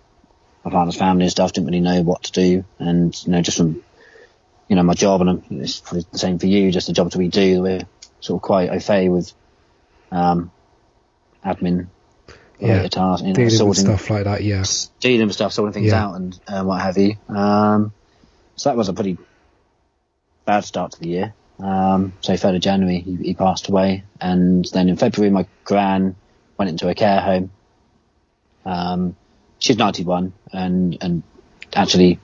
Speaker 2: my partner's family and stuff didn't really know what to do, and you know just from you know my job, and it's probably the same for you, just the jobs that we do, we're sort of quite au fait with um, admin
Speaker 1: Yeah.
Speaker 2: tasks, you know,
Speaker 1: Dealing with stuff like that, yeah.
Speaker 2: dealing with stuff, sorting things
Speaker 1: Yeah.
Speaker 2: out, and uh, what have you. Um, so that was a pretty bad start to the year. Um, so 3rd of January, he, he passed away, and then in February, my gran went into a care home. Um, she's 91, and and actually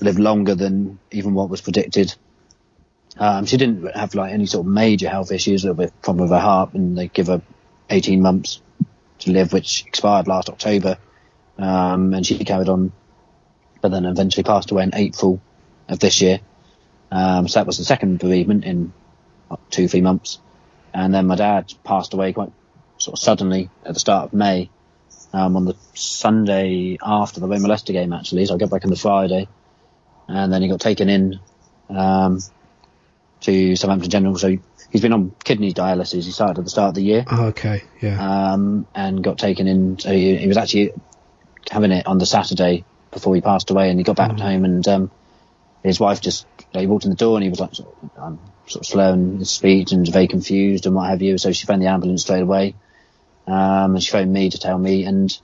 Speaker 2: lived longer than even what was predicted. Um, she didn't have like any sort of major health issues, a little bit problem with her heart, and they give her 18 months to live, which expired last October. Um, and she carried on, but then eventually passed away in April of this year. Um, so that was the second bereavement in two, three months. And then my dad passed away quite sort of suddenly at the start of May, um, on the Sunday after the Roma Leicester game actually. So I got back on the Friday and then he got taken in, um, to Southampton General. So he's been on kidney dialysis. He started at the start of the year
Speaker 1: Oh, okay, yeah.
Speaker 2: um, and got taken in. So he, he was actually having it on the Saturday before he passed away, and he got back
Speaker 1: Mhm.
Speaker 2: home, and um, his wife just like, he walked in the door, and he was like sort of, um, sort of slow in his speech and very confused and what have you. So she phoned the ambulance straight away, um, and she phoned me to tell me, and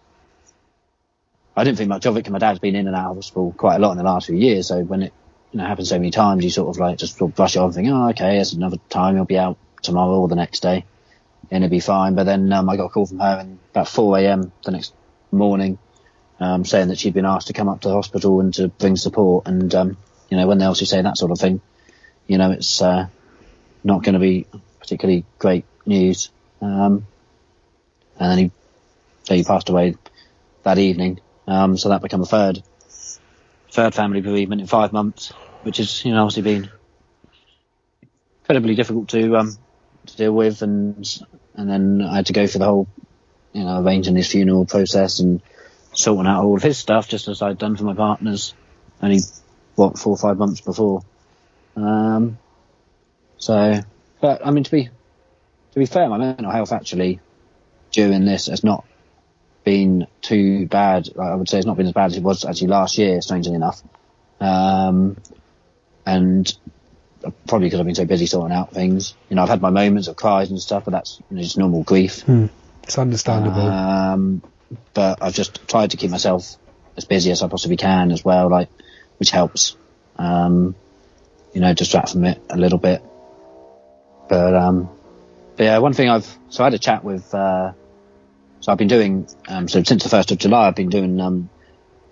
Speaker 2: I didn't think much of it because my dad's been in and out of hospital quite a lot in the last few years. So when it you know happens so many times, you sort of like just sort of brush it off and think, oh, okay, it's another time. He'll be out tomorrow or the next day and it'd be fine. But then um, I got a call from her and about 4 a.m. the next morning, um, saying that she'd been asked to come up to the hospital and to bring support. And um, you know, when they also say that sort of thing, you know, it's uh, not going to be particularly great news. Um, and then he, so he passed away that evening. Um, so that became a third, third family bereavement in five months, which has, you know, obviously been incredibly difficult to um, to deal with, and and then I had to go through the whole, you know, arranging his funeral process and sorting out all of his stuff, just as I'd done for my partners, only what four or five months before. Um, so, but I mean, to be to be fair, my mental health actually during this has not been too bad. I would say it's not been as bad as it was actually last year, strangely enough. Um, and probably because I've been so busy sorting out things. You know, I've had my moments of cries and stuff, but that's you know, just normal grief.
Speaker 1: It's understandable.
Speaker 2: Um, but I've just tried to keep myself as busy as I possibly can as well, like, which helps. Um, you know, distract from it a little bit. But, um, but yeah, one thing I've, so I had a chat with, uh, so I've been doing, um, so since the 1st of July, I've been doing, um,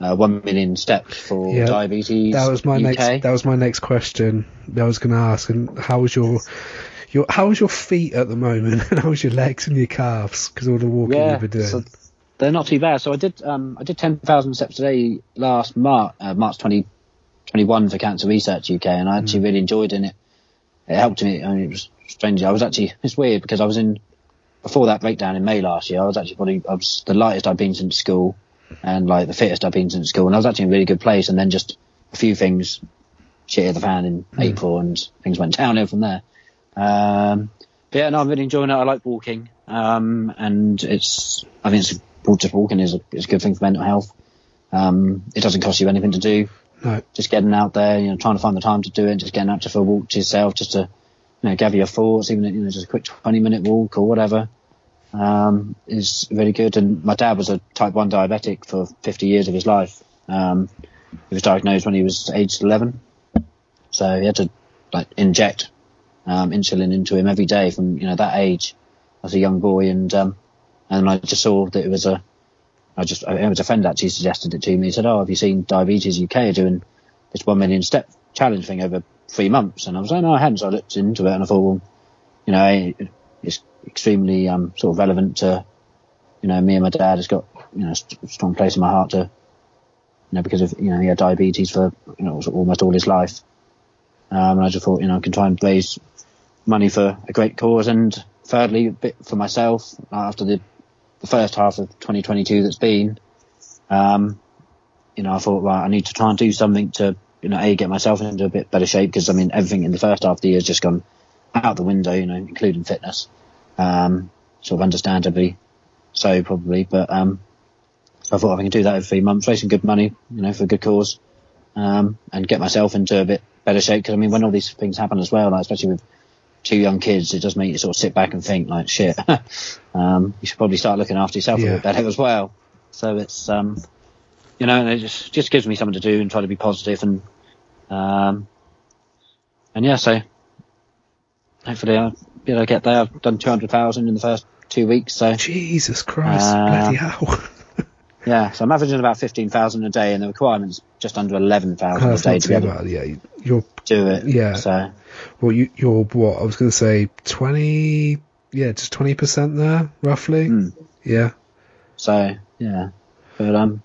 Speaker 2: uh, one million steps for
Speaker 1: Yeah,
Speaker 2: diabetes.
Speaker 1: that was my
Speaker 2: UK.
Speaker 1: next. That was my next question. That I was going to ask. And how was your your how was your feet at the moment? And how was your legs and your calves? Because all the walking you've been doing.
Speaker 2: so they're not too bad. So I did um, I did ten thousand steps today last March uh, March twenty twenty one for Cancer Research UK, and I
Speaker 1: Mm.
Speaker 2: actually really enjoyed it. It it helped me. I mean, it was strange. I was actually it's weird because I was in before that breakdown in May last year. I was actually probably I was the lightest I'd been since school, and like the fittest I've been since school, and I was actually in a really good place. And then just a few things shit hit the fan in
Speaker 1: Mm.
Speaker 2: April, and things went downhill from there. Um, but yeah, no, I'm really enjoying it. I like walking, um, and it's I think it's just walking is a, is a good thing for mental health. Um, it doesn't cost you anything to do.
Speaker 1: No,
Speaker 2: Just getting out there, you know, trying to find the time to do it, just getting out for a walk to yourself, just to you know gather your thoughts, even you know just a quick 20 minute walk or whatever, um, is really good. And my dad was a type one diabetic for 50 years of his life. Um, he was diagnosed when he was aged 11, so he had to like inject um, insulin into him every day from you know that age as a young boy, and um, and I just saw that it was a, I just it was a friend actually suggested it to me. He said, "Oh, have you seen Diabetes UK are doing this one million step challenge thing over three months, and I was like, no, I hadn't. So I looked into it, and I thought, well, you know, it's extremely um, sort of relevant to, you know, me and my dad has got you know a strong place in my heart to, you know, because of you know he had diabetes for you know almost all his life, um, and I just thought, you know, I can try and raise money for a great cause, and thirdly, a bit for myself after the the first half of 2022 that's been, um, you know, I thought, right, I need to try and do something to, you know, a get myself into a bit better shape because I mean everything in the first half of the year has just gone out the window, you know, including fitness, um, sort of understandably so probably, but um, I thought if I can do that over three months, raise some good money, you know, for a good cause, um, and get myself into a bit better shape because I mean when all these things happen as well, like especially with two young kids, it does make you sort of sit back and think like, shit, um, you should probably start looking after yourself
Speaker 1: Yeah.
Speaker 2: a bit better as well. So it's, um, you know, and it just just gives me something to do and try to be positive and, um, and yeah, so hopefully I'll be able to get there. I've done two hundred thousand in the first two weeks, so
Speaker 1: Jesus Christ,
Speaker 2: Uh,
Speaker 1: bloody hell.
Speaker 2: yeah, so I'm averaging about fifteen thousand a day, and the requirement's just under eleven thousand a day to be
Speaker 1: too
Speaker 2: able
Speaker 1: bad. Yeah, you're
Speaker 2: do it.
Speaker 1: Yeah.
Speaker 2: So
Speaker 1: well, you, you're what? I was going to say twenty. Yeah, just twenty percent there, roughly.
Speaker 2: Mm.
Speaker 1: Yeah.
Speaker 2: So yeah, but um,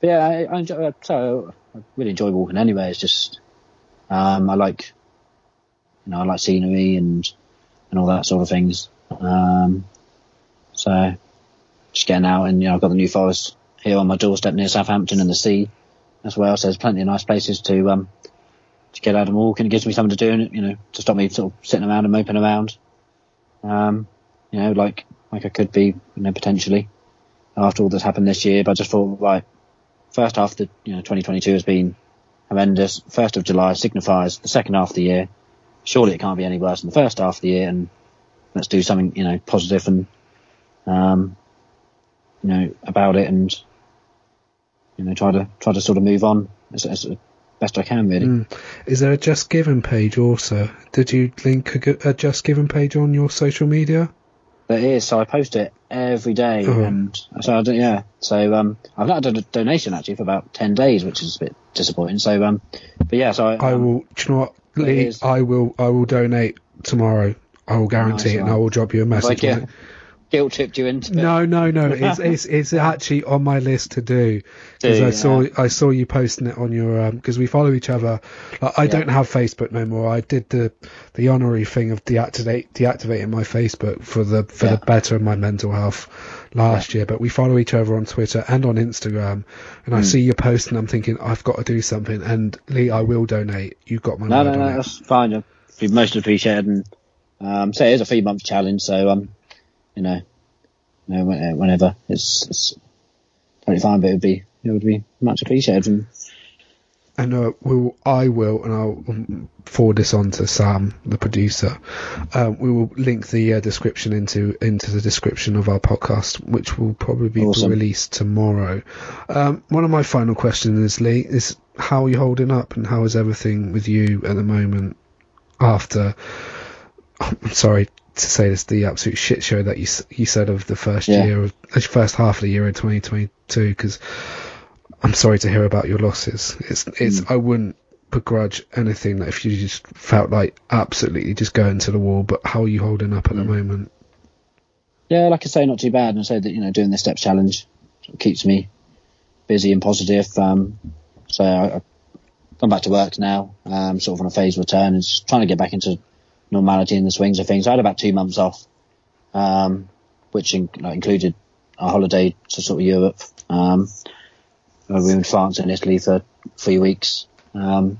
Speaker 2: but yeah, I, I enjoy. So I really enjoy walking anyway. It's just um, I like, you know, I like scenery and and all that sort of things. Um, so just getting out and you know I've got the New Forest here on my doorstep near Southampton and the sea as well. So there's plenty of nice places to um to get out and walk, and it gives me something to do, and you know, to stop me sort of sitting around and moping around. Um, you know, like like I could be, you know, potentially after all that's happened this year. But I just thought, right, first half of the you know 2022 has been horrendous. First of July signifies the second half of the year. Surely it can't be any worse than the first half of the year, and let's do something you know positive and um, you know about it, and you know try to try to sort of move on as, as best I can, really.
Speaker 1: Mm. Is there a Just Given page also? Did you link a Just Given page on your social media?
Speaker 2: There is, so I post it every day,
Speaker 1: Oh.
Speaker 2: and so I don't, yeah. So um, I've not done a donation actually for about ten days, which is a bit disappointing. So um, but yeah, so I,
Speaker 1: I
Speaker 2: um,
Speaker 1: will. Do you know what, Lee? I will. I will donate tomorrow. I will guarantee
Speaker 2: Nice
Speaker 1: it, and. I will drop you a message.
Speaker 2: like yeah. Guilt tripped you into it.
Speaker 1: No, no, no. It's it's it's actually on my list to do because I saw. I saw you posting it on your because we follow each other. Like, I
Speaker 2: Yeah.
Speaker 1: don't have Facebook no more. I did the the honorary thing of deactivate deactivating my Facebook for the for
Speaker 2: Yeah.
Speaker 1: the better of my mental health last year. But we follow each other on Twitter and on Instagram, and I
Speaker 2: Hmm.
Speaker 1: see you posting. I'm thinking I've got to do something. And Lee, I will donate. You got my
Speaker 2: No, no, no, that's fine. Be most appreciated. And um, so it is a three month challenge. So um, you know, you know, whenever it's it's totally fine, but it would be it would be much appreciated. And
Speaker 1: And uh, we'll, I will, and I'll um, forward this on to Sam, the producer. Um, we will link the uh, description into into the description of our podcast, which will probably be
Speaker 2: Awesome.
Speaker 1: released tomorrow. Um, one of my final questions, is Lee, is how are you holding up, and how is everything with you at the moment? After, I'm sorry to say this, the absolute shit show that you you said of the first
Speaker 2: Yeah.
Speaker 1: year of the first half of the year in 2022, because I'm sorry to hear about your losses. It's it's
Speaker 2: Mm.
Speaker 1: I wouldn't begrudge anything that if you just felt like absolutely just going to the wall. But how are you holding up at the
Speaker 2: Mm.
Speaker 1: moment?
Speaker 2: Yeah, like I say, not too bad. And I say that you know doing the steps challenge keeps me busy and positive. Um, so I, I've gone back to work now, um, sort of on a phased return, and just trying to get back into normality in the swings of things. I had about two months off, um, which in, like, included a holiday to sort of Europe. Um, we were in France and Italy for three weeks, um,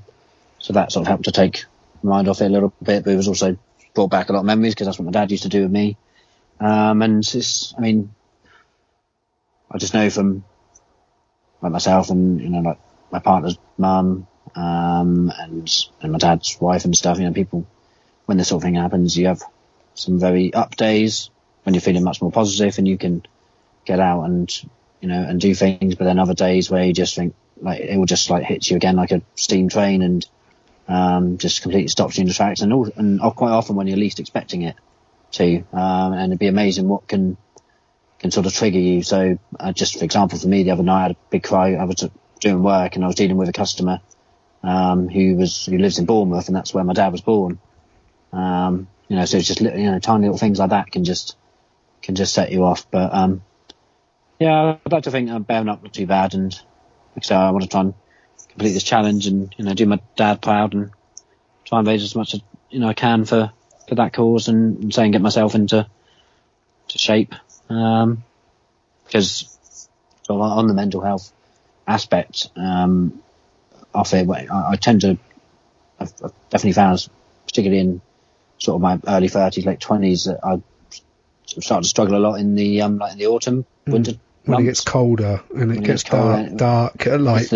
Speaker 2: so that sort of helped to take my mind off it a little bit. But it was also brought back a lot of memories because that's what my dad used to do with me. Um, and it's, I mean, I just know from like myself and you know like my partner's mum um, and and my dad's wife and stuff. You know, people when this sort of thing happens, you have some very up days when you're feeling much more positive and you can get out and you know and do things. But then other days where you just think like it will just like hit you again like a steam train and um, just completely stops you in the tracks. And, all, and quite often when you're least expecting it to, um, and it'd be amazing what can can sort of trigger you. So, uh, just for example, for me, the other night I had a big cry. I was doing work and I was dealing with a customer, um, who was who lives in Bournemouth, and that's where my dad was born. Um, you know, so it's just you know tiny little things like that can just can just set you off. But um, yeah, I'd like to think I'm bearing up not too bad, and so I want to try and complete this challenge and you know do my dad proud and try and raise as much as you know I can for for that cause and, and say and get myself into to shape. Um, because of on the mental health aspect um, of it, I, I tend to, I've, I've definitely found, particularly in sort of my early 30s, late 20s, I started to struggle a lot in the um, like in the autumn, winter.
Speaker 1: when it gets colder and it gets
Speaker 2: gets
Speaker 1: dark, dark at like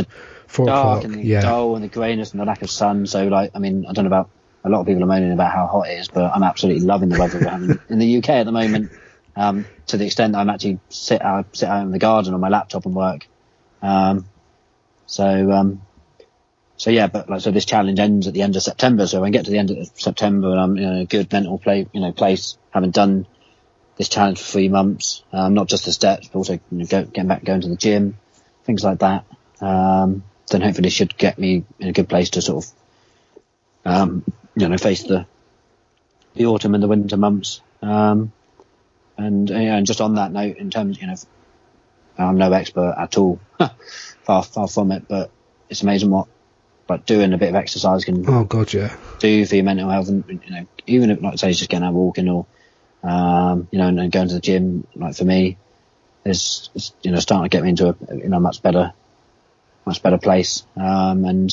Speaker 1: four
Speaker 2: dark
Speaker 1: o'clock.
Speaker 2: and the
Speaker 1: Yeah,
Speaker 2: dull and the greyness and the lack of sun. So like, I mean, I don't know about a lot of people are moaning about how hot it is, but I'm absolutely loving the weather we're having in the UK at the moment. Um, to the extent that I'm actually sit out, sit out in the garden on my laptop and work. Um, so, um, so yeah, but like, so this challenge ends at the end of September. So when I get to the end of September and I'm in a good mental play, you know, place, having done this challenge for three months, um, not just the steps, but also you know, go, getting back, going to the gym, things like that. Um, then hopefully it should get me in a good place to sort of, um, you know, face the, the autumn and the winter months. Um, and, uh, and just on that note, in terms, you know, I'm no expert at all, far, far from it, but it's amazing what, like doing a bit of exercise can
Speaker 1: Oh god, yeah.
Speaker 2: do for your mental health, and you know, even if like say just getting out walking or, um, you know, and, and going to the gym, like for me, is, is you know starting to get me into a you know much better, much better place. Um, and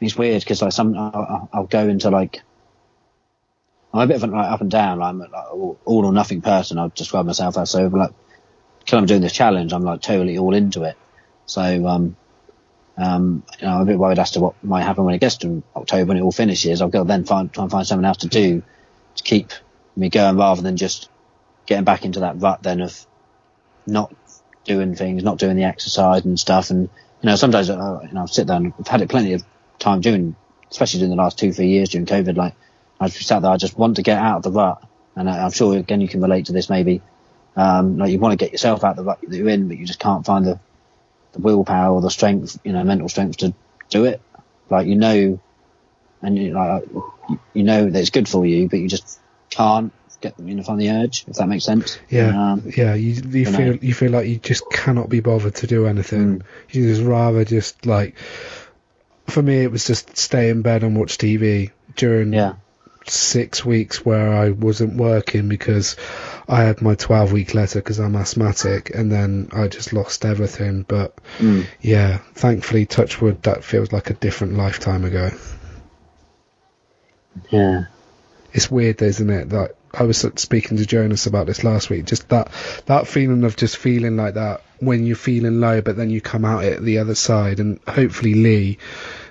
Speaker 2: it's weird because like some I'll, I'll go into like I'm a bit of an like up and down. Like, I'm like all, all or nothing person. I'll describe myself as so. Like, because I'm doing this challenge, I'm like totally all into it. So um, um, you know, I'm a bit worried as to what might happen when it gets to October when it all finishes. I've got to then find, try and find something else to do to keep me going rather than just getting back into that rut then of not doing things, not doing the exercise and stuff. And, you know, sometimes, uh, you know, I'll sit there and I've had it plenty of time doing, especially during the last two, three years during COVID, like I've sat there, I just want to get out of the rut. And I, I'm sure again, you can relate to this maybe. Um, like you want to get yourself out of the rut that you're in, but you just can't find the, the willpower or the strength, you know, mental strength to do it. Like you know, and you like you know that it's good for you, but you just can't get you know find the urge. If that makes sense.
Speaker 1: Yeah,
Speaker 2: Um,
Speaker 1: yeah. You you
Speaker 2: know.
Speaker 1: feel you feel like you just cannot be bothered to do anything.
Speaker 2: Mm.
Speaker 1: You just rather just like. For me, it was just stay in bed and watch TV during
Speaker 2: yeah.
Speaker 1: six weeks where I wasn't working because I had my 12 week letter because I'm asthmatic and then I just lost everything. But
Speaker 2: Mm.
Speaker 1: yeah, thankfully, Touchwood, that feels like a different lifetime ago.
Speaker 2: Yeah.
Speaker 1: It's weird, isn't it? That I was speaking to Jonas about this last week. Just that that feeling of just feeling like that when you're feeling low, but then you come out it the other side, and hopefully Lee,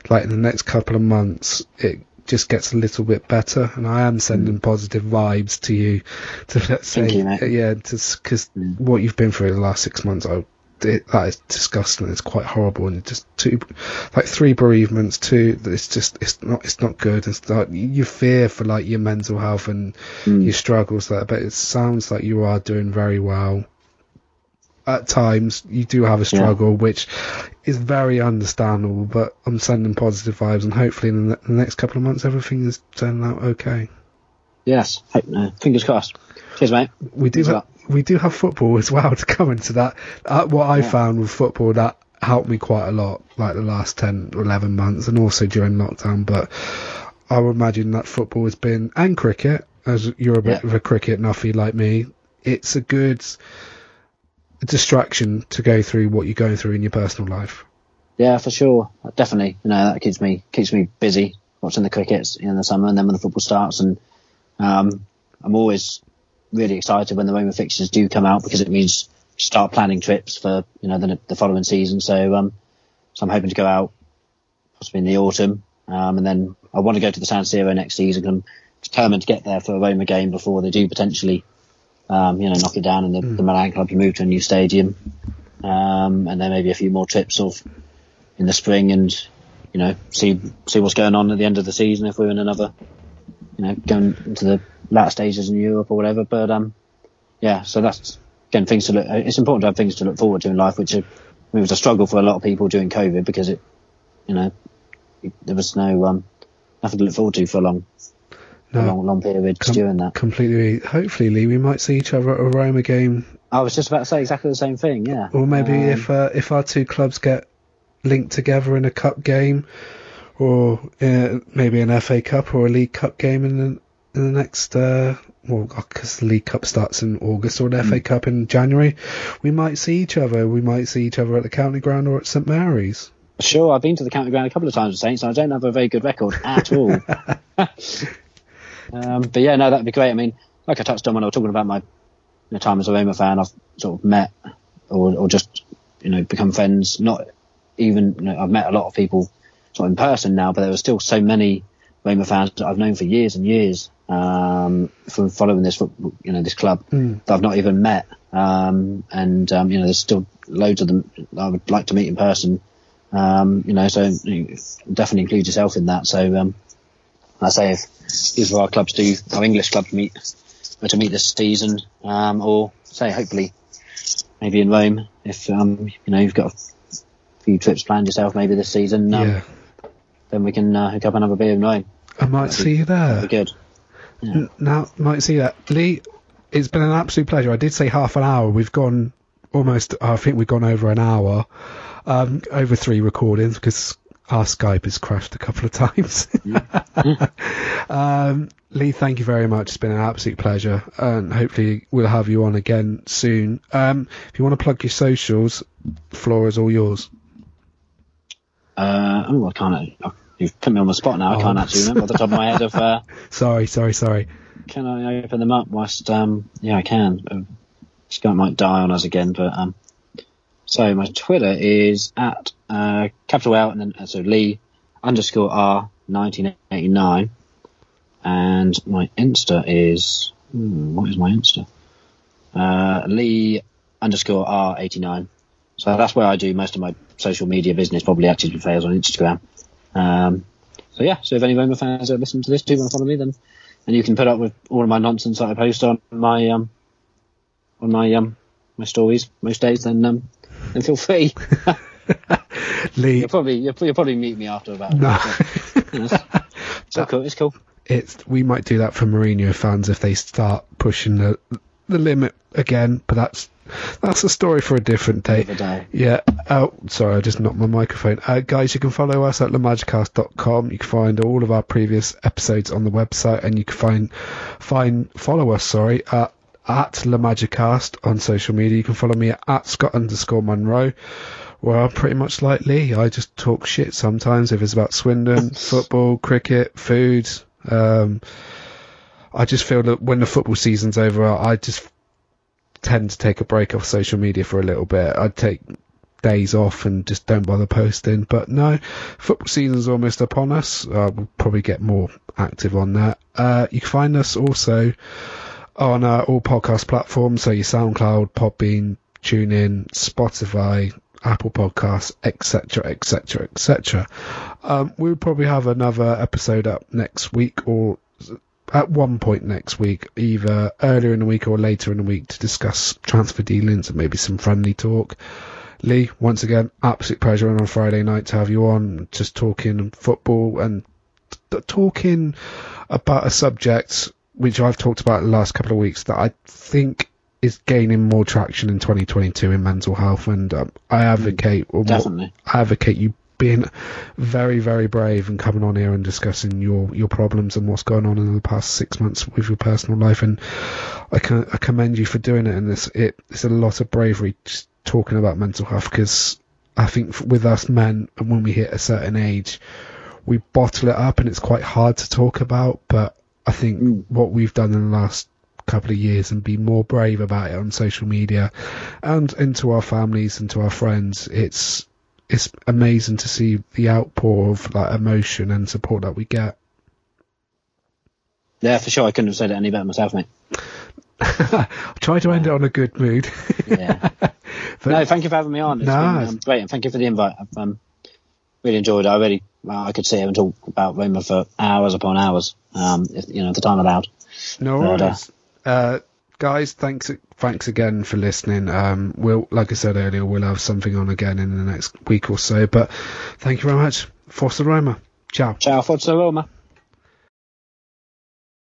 Speaker 1: like in the next couple of months, it just gets a little bit better. And I am sending positive vibes to you to let's say,
Speaker 2: Thank you, mate.
Speaker 1: yeah, because
Speaker 2: Mm.
Speaker 1: what you've been through the last six months, I. It, that is disgusting. It's quite horrible, and just two, like three bereavements. Two, it's just it's not it's not good. It's like you fear for like your mental health and
Speaker 2: Mm.
Speaker 1: your struggles there, but it sounds like you are doing very well. At times, you do have a struggle, which is very understandable. But I'm sending positive vibes, and hopefully, in the, the next couple of months, everything is turning out okay.
Speaker 2: Yes. Fingers crossed. Cheers, mate.
Speaker 1: We do ha- we do have football as well to come into that. Uh, what I
Speaker 2: Yeah.
Speaker 1: found with football that helped me quite a lot, like the last 10 or 11 months, and also during lockdown. But I would imagine that football has been, and cricket, as you're a bit
Speaker 2: Yeah.
Speaker 1: of a cricket nuffy like me, it's a good distraction to go through what you're going through in your personal life.
Speaker 2: Yeah, for sure. Definitely. You know, that keeps me keeps me busy watching the crickets in the summer and then when the football starts and um I'm always really excited when the Roma fixtures do come out because it means start planning trips for, you know, the, the following season. So um so I'm hoping to go out possibly in the autumn. Um and then I want to go to the San Siro next season. I'm determined to get there for a Roma game before they do potentially um, you know, knock it down and the, the Milan club to move to a new stadium. Um and then maybe a few more trips of in the spring and you know see see what's going on at the end of the season if we're in another you know going into the latter stages in Europe or whatever. But um yeah, so that's again things to look. It's important to have things to look forward to in life, which are, I mean, was a struggle for a lot of people during COVID because it you know there was no um, nothing to look forward to for a long, a long, long period
Speaker 1: Com-
Speaker 2: during that.
Speaker 1: Completely. Hopefully, Lee, we might see each other at a Roma game,
Speaker 2: I was just about to say exactly the same thing. Yeah.
Speaker 1: or maybe
Speaker 2: Um,
Speaker 1: if uh, if our two clubs get linked together in a cup game, or uh, maybe an FA Cup or a League Cup game in the in the next. Uh, well, because the League Cup starts in August or the
Speaker 2: Hmm.
Speaker 1: FA Cup in January, we might see each other. We might see each other at the County Ground or at St Mary's.
Speaker 2: Sure, I've been to the county ground a couple of times with Saints, and I don't have a very good record at all. um, but yeah, no, that'd be great. I mean, like I touched on when I was talking about my you know, time as a Roma fan, I've sort of met or, or just you know become friends. Not even you know, I've met a lot of people sort of in person now, but there are still so many Roma fans that I've known for years and years um, from following this football, you know this club that I've not even met. Um, and um, you know, there's still loads of them I would like to meet in person. Um, you know, so you know, definitely include yourself in that. So, um, I say if either our clubs do, our English clubs meet, were to meet this season, um, or say hopefully maybe in Rome, if um, you know you've got a few trips planned yourself maybe this season, um,
Speaker 1: yeah,
Speaker 2: then we can uh, hook up and have a beer in Rome.
Speaker 1: I might see you there.
Speaker 2: That'd be good.
Speaker 1: N- Now, might see that. Lee, it's been an absolute pleasure. I did say half an hour. We've gone almost, I think we've gone over an hour, um, over three recordings because our Skype has crashed a couple of times. um, Lee, thank you very much. It's been an absolute pleasure. And hopefully we'll have you on again soon. Um, if you want to plug your socials, the floor is all yours.
Speaker 2: Uh, oh, I can't. I, you've put me on the spot now. I
Speaker 1: Oh.
Speaker 2: can't actually remember off the top of my head of. Uh,
Speaker 1: Sorry, sorry, sorry.
Speaker 2: Can I open them up whilst, um, yeah, I can. Um, Skype might die on us again, but, um, so my Twitter is at, uh, capital L and then, uh, so Lee underscore R 1989. And my Insta is, hmm, what is my Insta? Uh, Lee underscore R 89. So that's where I do most of my social media business, probably actually fails on Instagram. Um, so yeah, so if any Roma fans are listening to this do want to follow me, then and you can put up with all of my nonsense that I post on my um on my um my stories most days, then um feel free.
Speaker 1: Lee,
Speaker 2: you'll probably you'll, you'll probably meet me after about.
Speaker 1: No.
Speaker 2: it's, it's all cool. It's cool.
Speaker 1: it's we might do that for Mourinho fans if they start pushing the the limit again, but that's that's a story for a different day.
Speaker 2: Day.
Speaker 1: Yeah. Oh, sorry, I just knocked my microphone. Uh, guys, you can follow us at lamagicast.com. You can find all of our previous episodes on the website, and you can find find follow us. Sorry, at at lamagicast on social media. You can follow me at, Scott underscore Monroe. where I'm pretty much like Lee. I just talk shit sometimes if it's about Swindon, football, cricket, food. Um, I just feel that when the football season's over, I just tend to take a break off social media for a little bit. I'd take days off and just don't bother posting. But no, football season's almost upon us. Uh, we'll probably get more active on that. Uh, you can find us also on uh, all podcast platforms, so your SoundCloud, Podbean, TuneIn, Spotify, Apple Podcasts, etc., etc., etc. We'll probably have another episode up next week or at one point next week, either earlier in the week or later in the week, to discuss transfer dealings and maybe some friendly talk. Lee, once again, absolute pleasure on Friday night to have you on, just talking football and t- talking about a subject which I've talked about the last couple of weeks that I think is gaining more traction in 2022 in mental health, and um, I advocate or more-
Speaker 2: Definitely.
Speaker 1: I advocate you being very, very brave and coming on here and discussing your, your problems and what's going on in the past six months with your personal life. And I can I commend you for doing it. And this it it's a lot of bravery just talking about mental health because I think with us men, and when we hit a certain age, we bottle it up and it's quite hard to talk about. But I think
Speaker 2: Mm.
Speaker 1: what we've done in the last couple of years and be more brave about it on social media and into our families and to our friends, it's it's amazing to see the outpour of like emotion and support that we get.
Speaker 2: Yeah, for sure. I couldn't have said it any better myself, mate.
Speaker 1: Try to end it on a good mood.
Speaker 2: Yeah.
Speaker 1: But-
Speaker 2: no, thank you for having me on. It's
Speaker 1: No,
Speaker 2: been um, great, and thank you for the invite. I've um, really enjoyed it. I really, well, I could sit here and talk about Roma for hours upon hours. Um, if you know, the time allowed.
Speaker 1: No
Speaker 2: But, uh,
Speaker 1: worries. Uh, guys, thanks thanks again for listening. Um, we'll, like I said earlier, we'll have something on again in the next week or so. But thank you very much. Forza Roma. Ciao.
Speaker 2: Ciao, Forza Roma.